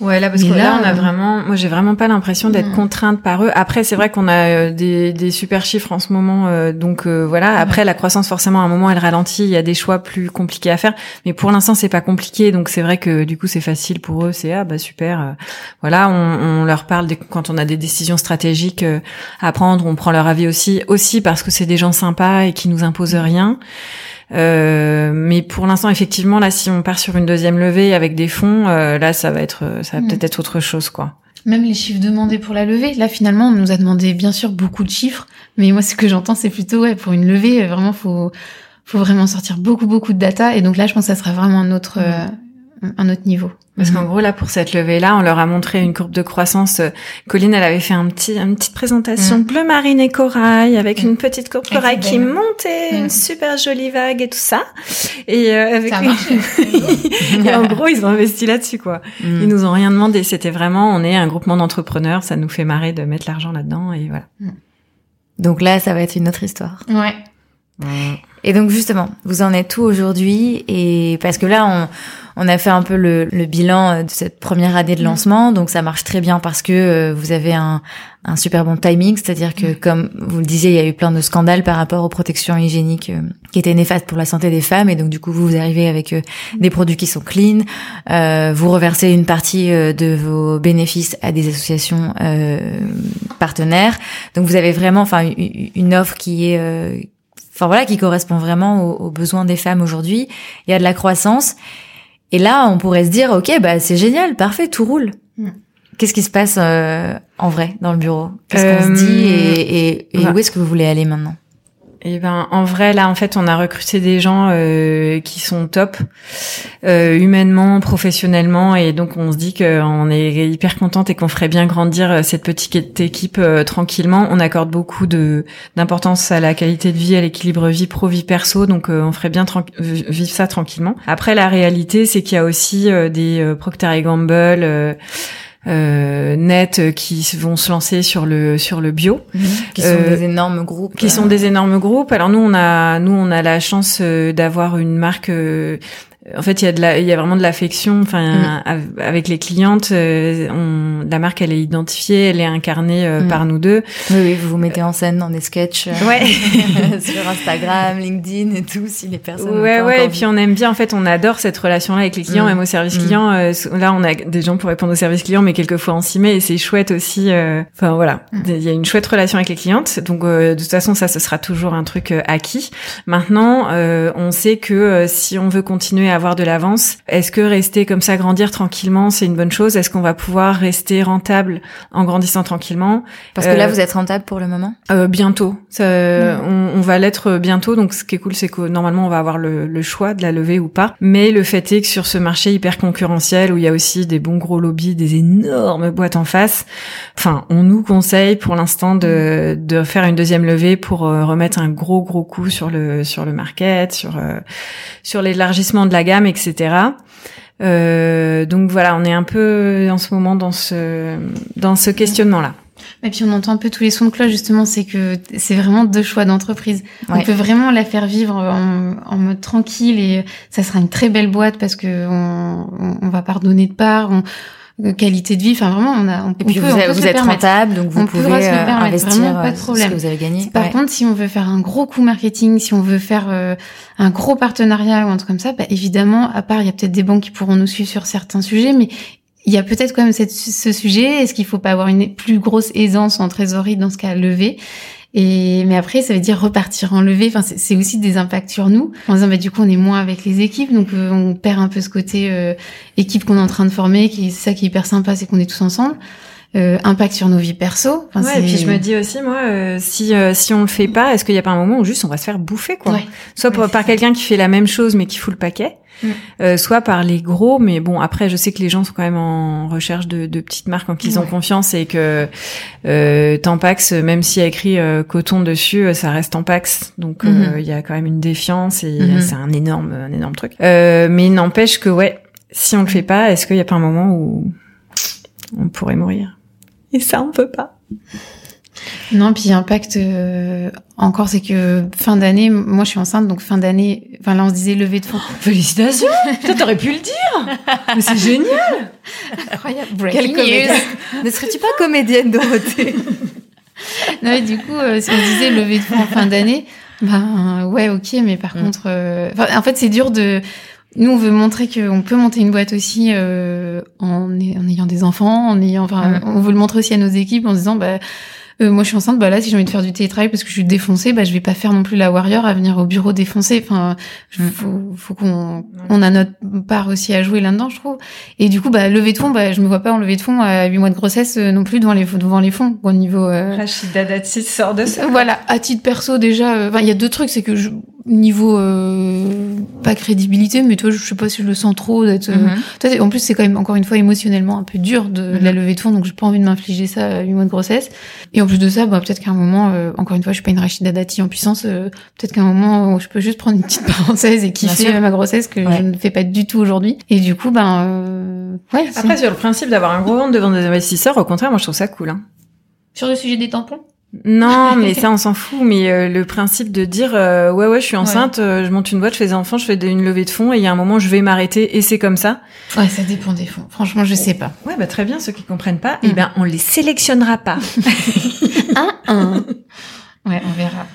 Ouais, là parce que là, on a euh, vraiment, moi j'ai vraiment pas l'impression d'être contrainte par eux. Après, c'est vrai qu'on a euh, des, des super chiffres en ce moment, euh, donc voilà. Après, la croissance forcément à un moment elle ralentit, il y a des choix plus compliqués à faire, mais pour l'instant c'est pas compliqué, donc c'est vrai que du coup c'est facile pour eux. C'est ah bah super, voilà, on, on, leur parle quand on a des décisions stratégiques à prendre, on prend leur avis aussi, aussi parce que c'est des gens sympas et qui nous imposent rien. Euh, mais pour l'instant, effectivement, là, si on part sur une deuxième levée avec des fonds, euh, là, ça va être, ça va mm. peut-être être autre chose, quoi. Même les chiffres demandés pour la levée, là, finalement, on nous a demandé bien sûr beaucoup de chiffres, mais moi, ce que j'entends, c'est plutôt, ouais, pour une levée, vraiment, faut, faut vraiment sortir beaucoup, beaucoup de data, et donc là, je pense que ça sera vraiment un autre, mm. euh, un autre niveau. Parce qu'en mhm. gros là pour cette levée là, on leur a montré une courbe de croissance. Colline, elle avait fait un petit, une petite présentation mhm. bleu marine et corail avec une petite courbe corail qui montait, une mhm. super jolie vague et tout ça. Et euh, avec et en gros ils ont investi là-dessus quoi. Ils nous ont rien demandé. C'était vraiment, on est un groupement d'entrepreneurs, ça nous fait marrer de mettre l'argent là-dedans et voilà. Donc là, ça va être une autre histoire. Ouais. Et donc justement, vous en êtes où aujourd'hui? Et parce que là, on on a fait un peu le, bilan euh, de cette première année de mm. lancement, donc ça marche très bien parce que euh, vous avez un, un super bon timing, c'est-à-dire que mm. comme vous le disiez, il y a eu plein de scandales par rapport aux protections hygiéniques euh, qui étaient néfastes pour la santé des femmes, et donc du coup vous, arrivez avec mm. des produits qui sont clean, vous reversez une partie de vos bénéfices à des associations partenaires, donc vous avez vraiment, enfin, une offre qui est enfin voilà, qui correspond vraiment aux, aux besoins des femmes aujourd'hui. Il y a de la croissance et là, on pourrait se dire, ok, bah c'est génial, parfait, tout roule. Hmm. Qu'est-ce qui se passe euh, en vrai dans le bureau? Qu'est-ce qu'on se dit euh, et, et, où est-ce que vous voulez aller maintenant? Eh ben, en vrai, là, en fait, on a recruté des gens euh, qui sont top, euh, humainement, professionnellement, et donc on se dit qu'on est hyper contente et qu'on ferait bien grandir euh, cette petite équipe tranquillement. On accorde beaucoup de d'importance à la qualité de vie, à l'équilibre vie pro vie perso, donc on ferait bien vivre ça tranquillement. Après, la réalité, c'est qu'il y a aussi des Procter et Gamble euh, net euh, qui vont se lancer sur le sur le bio, mhm. qui sont euh, des énormes groupes. Qui sont des énormes groupes. Alors nous on a nous on a la chance d'avoir une marque en fait, il y a de la, il y a vraiment de l'affection. Enfin, mm. avec les clientes, euh, on, la marque elle est identifiée, elle est incarnée euh, mm. par nous deux. Oui, oui, vous vous mettez en scène dans des sketchs. Euh, ouais. sur Instagram, LinkedIn et tout, si les personnes. Ouais, ouais. Et puis on aime bien. En fait, on adore cette relation-là avec les clients, mm. même au service client. là, on a des gens pour répondre au service client, mais quelquefois on s'y met et c'est chouette aussi. Enfin voilà, il y a une chouette relation avec les clientes. Donc de toute façon, ça, ce sera toujours un truc acquis. Maintenant, on sait que si on veut continuer à avoir de l'avance. Est-ce que rester comme ça, grandir tranquillement, c'est une bonne chose? Est-ce qu'on va pouvoir rester rentable en grandissant tranquillement? Parce que là, euh, vous êtes rentable pour le moment? euh, Bientôt. Ça, mm. on, va l'être bientôt. Donc, ce qui est cool, c'est que normalement, on va avoir le, le, choix de la lever ou pas. Mais le fait est que sur ce marché hyper concurrentiel, où il y a aussi des bons gros lobbies, des énormes boîtes en face, enfin, on nous conseille pour l'instant de, de faire une deuxième levée pour euh, remettre un gros gros coup sur le sur le market, sur sur l'élargissement de la gamme, etc. Euh, donc voilà, on est un peu en ce moment dans ce dans ce questionnement-là. Et puis on entend un peu tous les sons de cloche justement, c'est que c'est vraiment deux choix d'entreprise. On peut vraiment la faire vivre en, mode tranquille et ça sera une très belle boîte parce que on, on, va pardonner de part. Euh, qualité de vie. Enfin, vraiment, on a. On, Et puis on peut, vous, on peut vous se êtes permettre. rentable, donc vous On pouvez se le euh, permettre, investir vraiment, pas de euh, ce problème. que vous avez gagné. Par Ouais. contre, si on veut faire un gros coup marketing, si on veut faire euh, un gros partenariat ou un truc comme ça, bah, évidemment, à part, il y a peut-être des banques qui pourront nous suivre sur certains sujets, mais il y a peut-être quand même cette, ce sujet. Est-ce qu'il faut pas avoir une plus grosse aisance en trésorerie dans ce cas levé? Et mais après, ça veut dire repartir en levée. Enfin, c'est c'est aussi des impacts sur nous. En disant, bah, du coup, on est moins avec les équipes, donc euh, on perd un peu ce côté euh, équipe qu'on est en train de former. Qui c'est ça qui est hyper sympa, c'est qu'on est tous ensemble. Euh, impact sur nos vies perso. Enfin, Ouais, et puis je me dis aussi, moi, euh, si euh, si on le fait pas, est-ce qu'il y a pas un moment où juste on va se faire bouffer, quoi Ouais. Soit Ouais, par, quelqu'un qui fait la même chose mais qui fout le paquet, Mm. euh, soit par les gros. Mais bon, après, je sais que les gens sont quand même en recherche de, de petites marques en qui ils ont confiance et que euh, Tampax, même s'il y a écrit euh, coton dessus, euh, ça reste Tampax. Donc Mhm. il y a quand même une défiance et Mhm. c'est un énorme un énorme truc. Euh, mais n'empêche que ouais, si on le fait pas, est-ce qu'il y a pas un moment où on pourrait mourir? Et ça, on peut pas. Non, puis impact euh, encore, c'est que fin d'année, moi je suis enceinte, donc fin d'année, enfin là on se disait levée de fonds. Félicitations Putain, t'aurais pu le dire Mais c'est génial Incroyable, breaking news. Ne serais-tu pas comédienne, Dorothée? Non, mais du coup, euh, si on disait levée de fonds en fin d'année, ben ouais, ok, mais par Mm. contre, euh, enfin, en fait c'est dur de. Nous, on veut montrer qu'on peut monter une boîte aussi euh, en, en ayant des enfants, en ayant, enfin, on veut le montrer aussi à nos équipes en se disant, bah, euh, moi je suis enceinte, bah là si j'ai envie de faire du télétravail parce que je suis défoncée, bah je vais pas faire non plus la warrior à venir au bureau défoncé. Enfin, je- faut, faut qu'on on a notre part aussi à jouer là-dedans, je trouve. Et du coup, bah levée de fonds, bah je me vois pas en levée de fonds à 8 mois de grossesse euh, non plus devant les devant les fonds au niveau. euh, Rachida Dati sort de ça. voilà, à titre perso déjà, euh, il y a deux trucs, c'est que je, niveau euh, pas crédibilité, mais toi je sais pas si je le sens trop d'être. euh, Mhm. t'es- en plus c'est quand même encore une fois émotionnellement un peu dur de, de la Mhm. levée de fonds, donc j'ai pas envie de m'infliger ça à 8 mois de grossesse. Et en plus de ça, bah peut-être qu'à un moment, euh, encore une fois, je suis pas une Rachida Dati en puissance, euh, peut-être qu'à un moment où je peux juste prendre une petite parenthèse et kiffer ma grossesse que Ouais. je ne fais pas du tout aujourd'hui. Et du coup, ben euh, ouais. c'est- Après, sur le principe d'avoir un gros ventre devant des investisseurs, au contraire, moi je trouve ça cool. Hein. sur le sujet des tampons? Non, mais ça on s'en fout. Mais euh, le principe de dire euh, ouais ouais, je suis enceinte, euh, je monte une boîte, je fais des enfants, je fais des- une levée de fonds, et il y a un moment je vais m'arrêter et c'est comme ça. Ouais, ça dépend des fonds. Franchement, je sais pas. Ouais, bah très bien. Ceux qui comprennent pas, Mm. eh ben on les sélectionnera pas. Un, un. Ouais, on verra.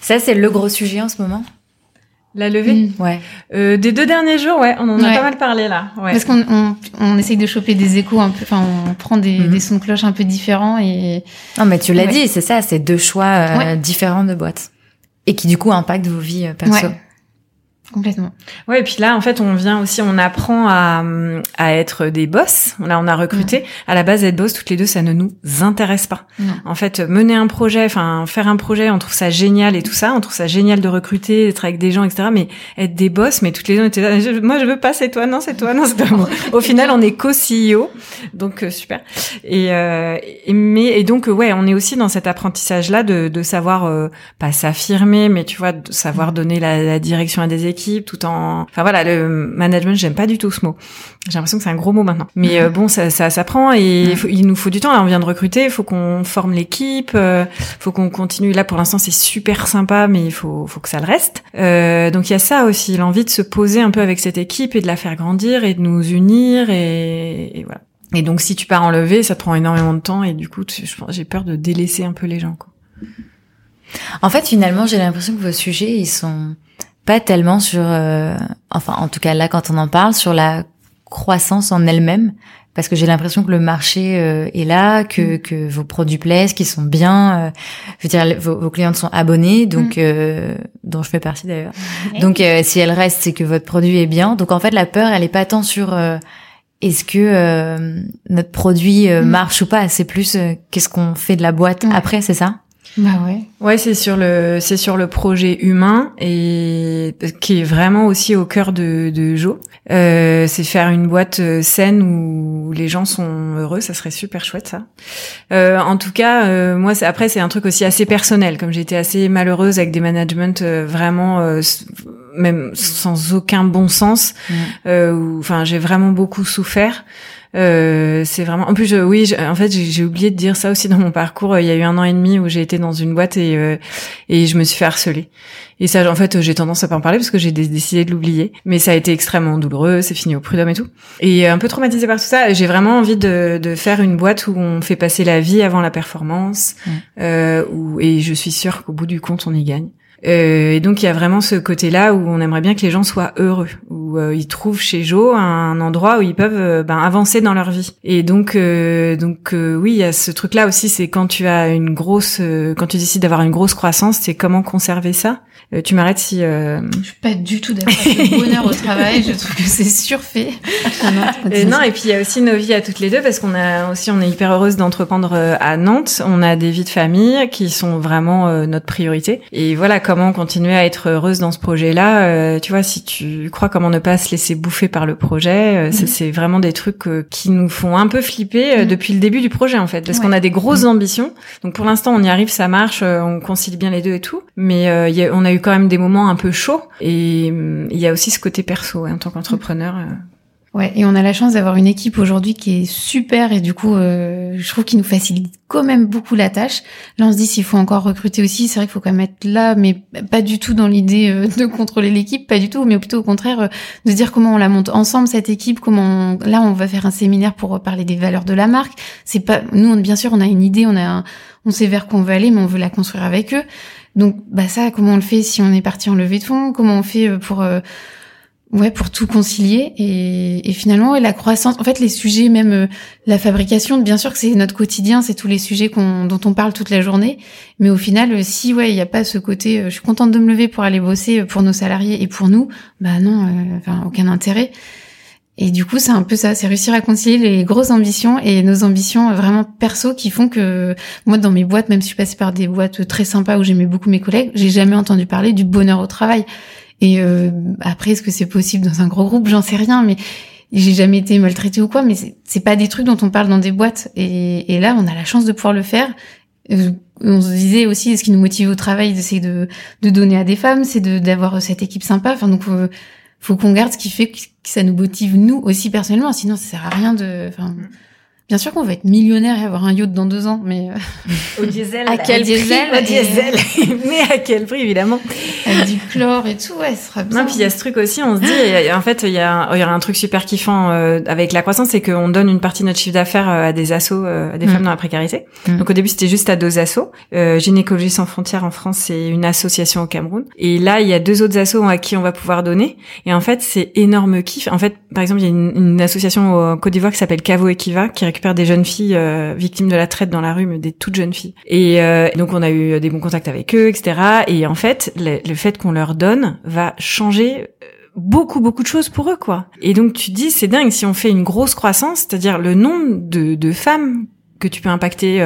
Ça, c'est le gros sujet en ce moment? La levée. Mm. Ouais. Euh, des deux derniers jours, ouais, on en a pas mal parlé là. Ouais. Parce qu'on on, on essaye de choper des échos un peu, enfin on prend des, Mhm. des sons de cloche un peu différents et Non, mais tu l'as Ouais. dit, c'est ça, c'est deux choix euh, Ouais. différents de boîtes. Et qui, du coup, impactent vos vies euh, perso. Complètement. Ouais, et puis là, en fait, on vient aussi, on apprend à, à être des boss. Là, on a recruté. À la base, être boss, toutes les deux, ça ne nous intéresse pas. En fait, mener un projet, enfin, faire un projet, on trouve ça génial et tout ça. On trouve ça génial de recruter, d'être avec des gens, etc. Mais être des boss, mais toutes les deux, on était là, je- moi, je veux pas, c'est toi, non, c'est toi, non, c'est toi. Bon, Au final, on est co-CEO. Donc, euh, super. Et, euh, et- mais, et donc, ouais, on est aussi dans cet apprentissage-là de, de savoir, euh, pas s'affirmer, mais tu vois, de savoir donner la, la direction à des équipes tout en, enfin voilà, le management, j'aime pas du tout ce mot. J'ai l'impression que c'est un gros mot maintenant. Mais euh, bon, ça, ça s'apprend et il, faut- il nous faut du temps. Là, on vient de recruter, il faut qu'on forme l'équipe, euh, faut qu'on continue. Là, pour l'instant, c'est super sympa, mais il faut, faut que ça le reste. Euh, donc il y a ça aussi, l'envie de se poser un peu avec cette équipe et de la faire grandir et de nous unir et, et voilà. Et donc si tu pars en levée, ça te prend énormément de temps et du coup, tu- j'ai peur de délaisser un peu les gens. Quoi. En fait, finalement, j'ai l'impression que vos sujets, ils sont pas tellement sur, euh, enfin, en tout cas là, quand on en parle, sur la croissance en elle-même, parce que j'ai l'impression que le marché euh, est là, que, que vos produits plaisent, qu'ils sont bien. euh, je veux dire, vos, vos clientes sont abonnées, donc euh, dont je fais partie d'ailleurs. Donc, euh, si elles restent, c'est que votre produit est bien. Donc, en fait, la peur, elle est pas tant sur euh, est-ce que euh, notre produit euh, Mm. marche ou pas. C'est plus euh, qu'est-ce qu'on fait de la boîte après, c'est ça? Bah ouais. Ouais, c'est sur le c'est sur le projet humain et qui est vraiment aussi au cœur de de Jo. Euh, c'est faire une boîte euh, saine où les gens sont heureux, ça serait super chouette ça. Euh, en tout cas, euh, moi c'est après c'est un truc aussi assez personnel comme j'ai été assez malheureuse avec des managements euh, vraiment euh, même sans aucun bon sens. Euh, Enfin, j'ai vraiment beaucoup souffert. Euh, c'est vraiment. En plus, je, oui, en fait, j'ai oublié de dire ça aussi dans mon parcours. Il y a eu un an et demi où j'ai été dans une boîte et euh, et je me suis fait harceler. Et ça, en fait, j'ai tendance à pas en parler parce que j'ai décidé de l'oublier. Mais ça a été extrêmement douloureux. C'est fini au prud'homme et tout. Et un peu traumatisée par tout ça. J'ai vraiment envie de, de faire une boîte où on fait passer la vie avant la performance. Euh, où, et je suis sûre qu'au bout du compte, on y gagne. Euh, et donc il y a vraiment ce côté-là où on aimerait bien que les gens soient heureux, où euh, ils trouvent chez Jo un endroit où ils peuvent euh, ben, avancer dans leur vie. Et donc donc oui, il y a ce truc-là aussi, c'est quand tu as une grosse, quand tu décides d'avoir une grosse croissance, c'est comment conserver ça. Euh, tu m'arrêtes si. Euh... Je suis pas du tout d'accord avec le bonheur au travail. Je trouve que c'est surfait. Ah non, et non, et puis il y a aussi nos vies à toutes les deux parce qu'on a aussi, on est hyper heureuse d'entreprendre euh, à Nantes. On a des vies de famille qui sont vraiment euh, notre priorité. Et voilà, comment continuer à être heureuse dans ce projet-là. tu vois, si tu crois comment ne pas se laisser bouffer par le projet, mhm. c'est vraiment des trucs qui nous font un peu flipper mhm. depuis le début du projet en fait, parce qu'on a des grosses mhm. ambitions. Donc pour l'instant, on y arrive, ça marche, on concilie bien les deux et tout. Mais y a, on a eu quand même des moments un peu chauds. Et hum, il y a aussi ce côté perso en tant qu'entrepreneur. Euh. Ouais, et on a la chance d'avoir une équipe aujourd'hui qui est super et du coup, euh, je trouve qu'il nous facilite quand même beaucoup la tâche. Là, on se dit s'il faut encore recruter aussi, c'est vrai qu'il faut quand même être là, mais pas du tout dans l'idée euh, de contrôler l'équipe, pas du tout, mais plutôt au contraire de dire comment on la monte ensemble cette équipe, comment là on va faire un séminaire pour parler des valeurs de la marque. C'est pas nous, bien sûr, on a une idée, on a, on sait vers quoi on veut aller, mais on veut la construire avec eux. Donc bah ça, comment on le fait si on est parti en levée de fonds? Comment on fait euh, pour euh, ouais pour tout concilier? Et, et finalement la croissance. En fait, les sujets, même euh, la fabrication, bien sûr que c'est notre quotidien, c'est tous les sujets dont on parle toute la journée. Mais au final, si ouais, il n'y a pas ce côté, je suis contente de me lever pour aller bosser pour nos salariés et pour nous, bah non, enfin aucun intérêt. Et du coup, c'est un peu ça, c'est réussir à concilier les grosses ambitions et nos ambitions vraiment perso qui font que moi, dans mes boîtes, même si je suis passée par des boîtes très sympas où j'aimais beaucoup mes collègues, j'ai jamais entendu parler du bonheur au travail. Et euh, après, est-ce que c'est possible dans un gros groupe? J'en sais rien, mais j'ai jamais été maltraitée ou quoi. Mais c'est pas des trucs dont on parle dans des boîtes. Et, là, on a la chance de pouvoir le faire. Euh, on se disait aussi, ce qui nous motive au travail, c'est de, de donner à des femmes, c'est d'avoir cette équipe sympa. Enfin, donc euh, faut qu'on garde ce qui fait que ça nous motive nous aussi personnellement. Sinon, ça sert à rien de. Enfin, Bien sûr qu'on va être millionnaire et avoir un yacht dans deux ans, mais euh, au diesel. à quel prix Au diesel. mais à quel prix évidemment Avec du chlore et tout, ouais, ce sera bien. Non, puis il y a ce truc aussi, on se dit, en fait, il y a, il y a un truc super kiffant euh, avec la croissance, c'est qu'on donne une partie de notre chiffre d'affaires euh, à des assos, à des mm. femmes dans la précarité. Mm. Donc au début, c'était juste à deux assos. Gynécologie sans frontières en France, c'est une association au Cameroun. Et là, il y a deux autres assos à qui on va pouvoir donner. Et en fait, c'est énorme kiff. En fait, par exemple, il y a une, une association au Côte d'Ivoire qui s'appelle Cavo Equiva, qui récupère des jeunes filles euh, victimes de la traite dans la rue, mais des toutes jeunes filles. Et euh, donc on a eu des bons contacts avec eux, etc. Et en fait, le, fait qu'on leur donne va changer euh, beaucoup beaucoup de choses pour eux quoi. Et donc tu dis c'est dingue si on fait une grosse croissance, c'est-à-dire le nombre de, de femmes que tu peux impacter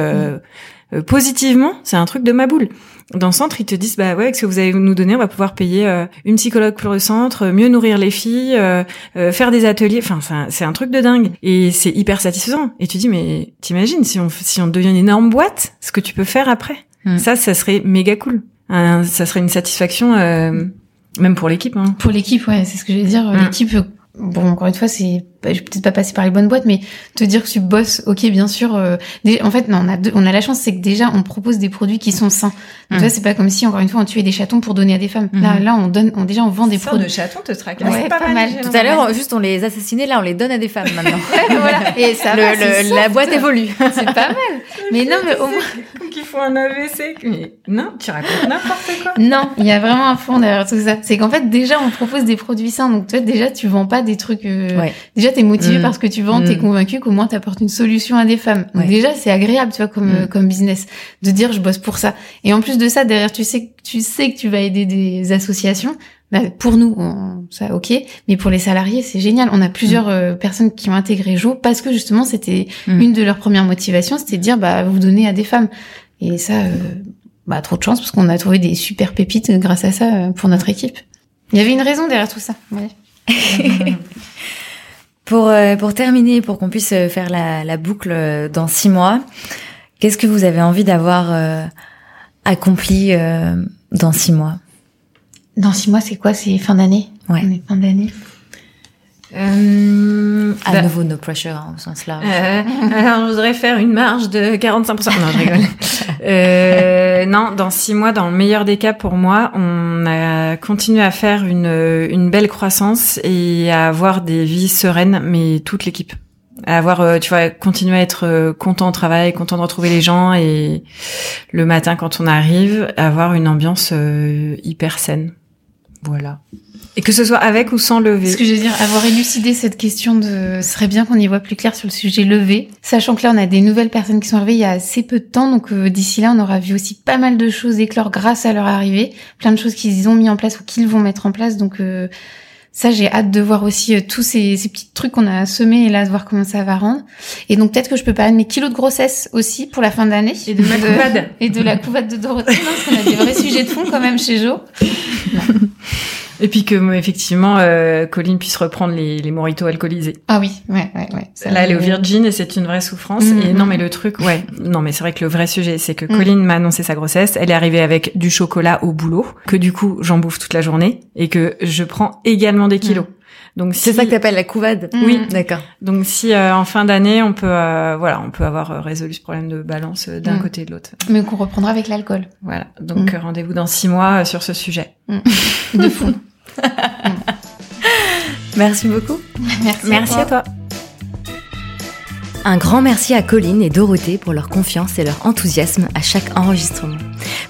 euh, positivement, c'est un truc de ma boule dans le centre, ils te disent bah ouais, avec ce que vous allez nous donner, on va pouvoir payer euh, une psychologue pour le centre, mieux nourrir les filles, euh, euh, faire des ateliers. Enfin, c'est un, truc de dingue et c'est hyper satisfaisant. Et tu dis mais t'imagines si on si on devient une énorme boîte, ce que tu peux faire après. Mm. Ça, ça serait méga cool. ça serait une satisfaction. même pour l'équipe. Hein. Pour l'équipe, ouais, c'est ce que je vais dire. Mm. L'équipe, bon, encore une fois, c'est je vais peut-être pas passer par les bonnes boîtes, mais te dire que tu bosses, ok, bien sûr. Euh, en fait, non, on a, on a la chance, c'est que déjà, on propose des produits qui sont sains. Donc, mmh. c'est pas comme si, encore une fois, on tuait des chatons pour donner à des femmes. Là, mmh. là, on donne, on, déjà, on vend des produits. de chatons te traque. Ouais, pas, mal. Tout à l'heure, juste, on les assassinait, là, on les donne à des femmes maintenant. voilà. Et ça, le, la boîte évolue. c'est pas mal. Mais non, mais au moins. Qu'il faut un AVC. Mais non, tu racontes n'importe quoi. Non, il y a vraiment un fond derrière tout ça. C'est qu'en fait, déjà, on propose des produits sains. Donc, toi, déjà, tu vends pas des trucs, euh... ouais. déjà, t'es motivé mmh. parce que tu vends, t'es mm. convaincu qu'au moins t'apportes une solution à des femmes. Donc déjà, c'est agréable, tu vois, comme mm. comme business, de dire je bosse pour ça. Et en plus de ça, derrière, tu sais, tu sais que tu vas aider des associations. Bah, pour nous, ça, ok, mais pour les salariés, c'est génial. On a plusieurs mm. euh, personnes qui ont intégré Jo parce que justement, c'était une de leurs premières motivations, c'était de dire, bah, vous donnez à des femmes. Et ça, euh, bah, trop de chance parce qu'on a trouvé des super pépites grâce à ça euh, pour notre équipe. Il y avait une raison derrière tout ça. Ouais. Pour, euh, pour terminer, pour qu'on puisse euh, faire la, la, boucle euh, dans six mois, qu'est-ce que vous avez envie d'avoir accompli dans six mois? Dans six mois, c'est quoi? C'est fin d'année? Ouais. On est fin d'année. Euh, À bah, nouveau, no pressure, hein, au sens large. euh, alors, je voudrais faire une marge de 45%. Non, je rigole. Euh, non, dans six mois, dans le meilleur des cas pour moi, on a continué à faire une, une belle croissance et à avoir des vies sereines, mais toute l'équipe. À avoir, euh, tu vois, continuer à être euh, content au travail, content de retrouver les gens et le matin quand on arrive, avoir une ambiance euh, hyper saine. Voilà. Et que ce soit avec ou sans lever. Ce que je veux dire, avoir élucidé cette question de, ce serait bien qu'on y voit plus clair sur le sujet levé. Sachant que là, on a des nouvelles personnes qui sont arrivées il y a assez peu de temps, donc euh, d'ici là, on aura vu aussi pas mal de choses éclore grâce à leur arrivée, plein de choses qu'ils ont mis en place ou qu'ils vont mettre en place. Donc euh, ça, j'ai hâte de voir aussi euh, tous ces, ces petits trucs qu'on a semés et là, de voir comment ça va rendre. Et donc peut-être que je peux parler de mes kilos de grossesse aussi pour la fin d'année. Et de ma couvade. Et de la couvade de Dorothée, non, parce qu'on a des vrais sujets de fond quand même chez Jo. Et puis que euh, effectivement, euh, Colline puisse reprendre les, les mojitos alcoolisés. Ah oui, ouais, ouais, ouais. Ça, Là, elle est au Virgin et c'est une vraie souffrance. Mhm. Et non, mais le truc, ouais, non, mais c'est vrai que le vrai sujet, c'est que Mhm. Colline m'a annoncé sa grossesse. Elle est arrivée avec du chocolat au boulot, que du coup, j'en bouffe toute la journée et que je prends également des kilos. Donc C'est si- ça que t'appelles la couvade? Oui, d'accord. Donc si euh, en fin d'année, on peut, euh, voilà, on peut avoir euh, résolu ce problème de balance euh, d'un côté et de l'autre. Mais qu'on reprendra avec l'alcool. Voilà. Donc rendez-vous dans six mois sur ce sujet. De fond. Merci beaucoup. Merci. Merci à toi. Un grand merci à Colline et Dorothée pour leur confiance et leur enthousiasme à chaque enregistrement.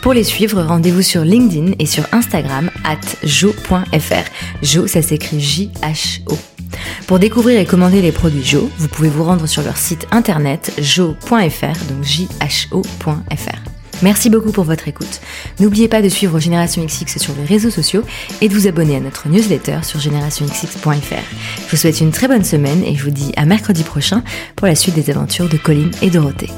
Pour les suivre, rendez-vous sur LinkedIn et sur Instagram at jo.fr. Jo, ça s'écrit J-H-O. Pour découvrir et commander les produits Jo, vous pouvez vous rendre sur leur site internet jo.fr, donc J-H-O.fr. Merci beaucoup pour votre écoute. N'oubliez pas de suivre Génération XX sur les réseaux sociaux et de vous abonner à notre newsletter sur générationxx.fr. Je vous souhaite une très bonne semaine et je vous dis à mercredi prochain pour la suite des aventures de Colline et Dorothée.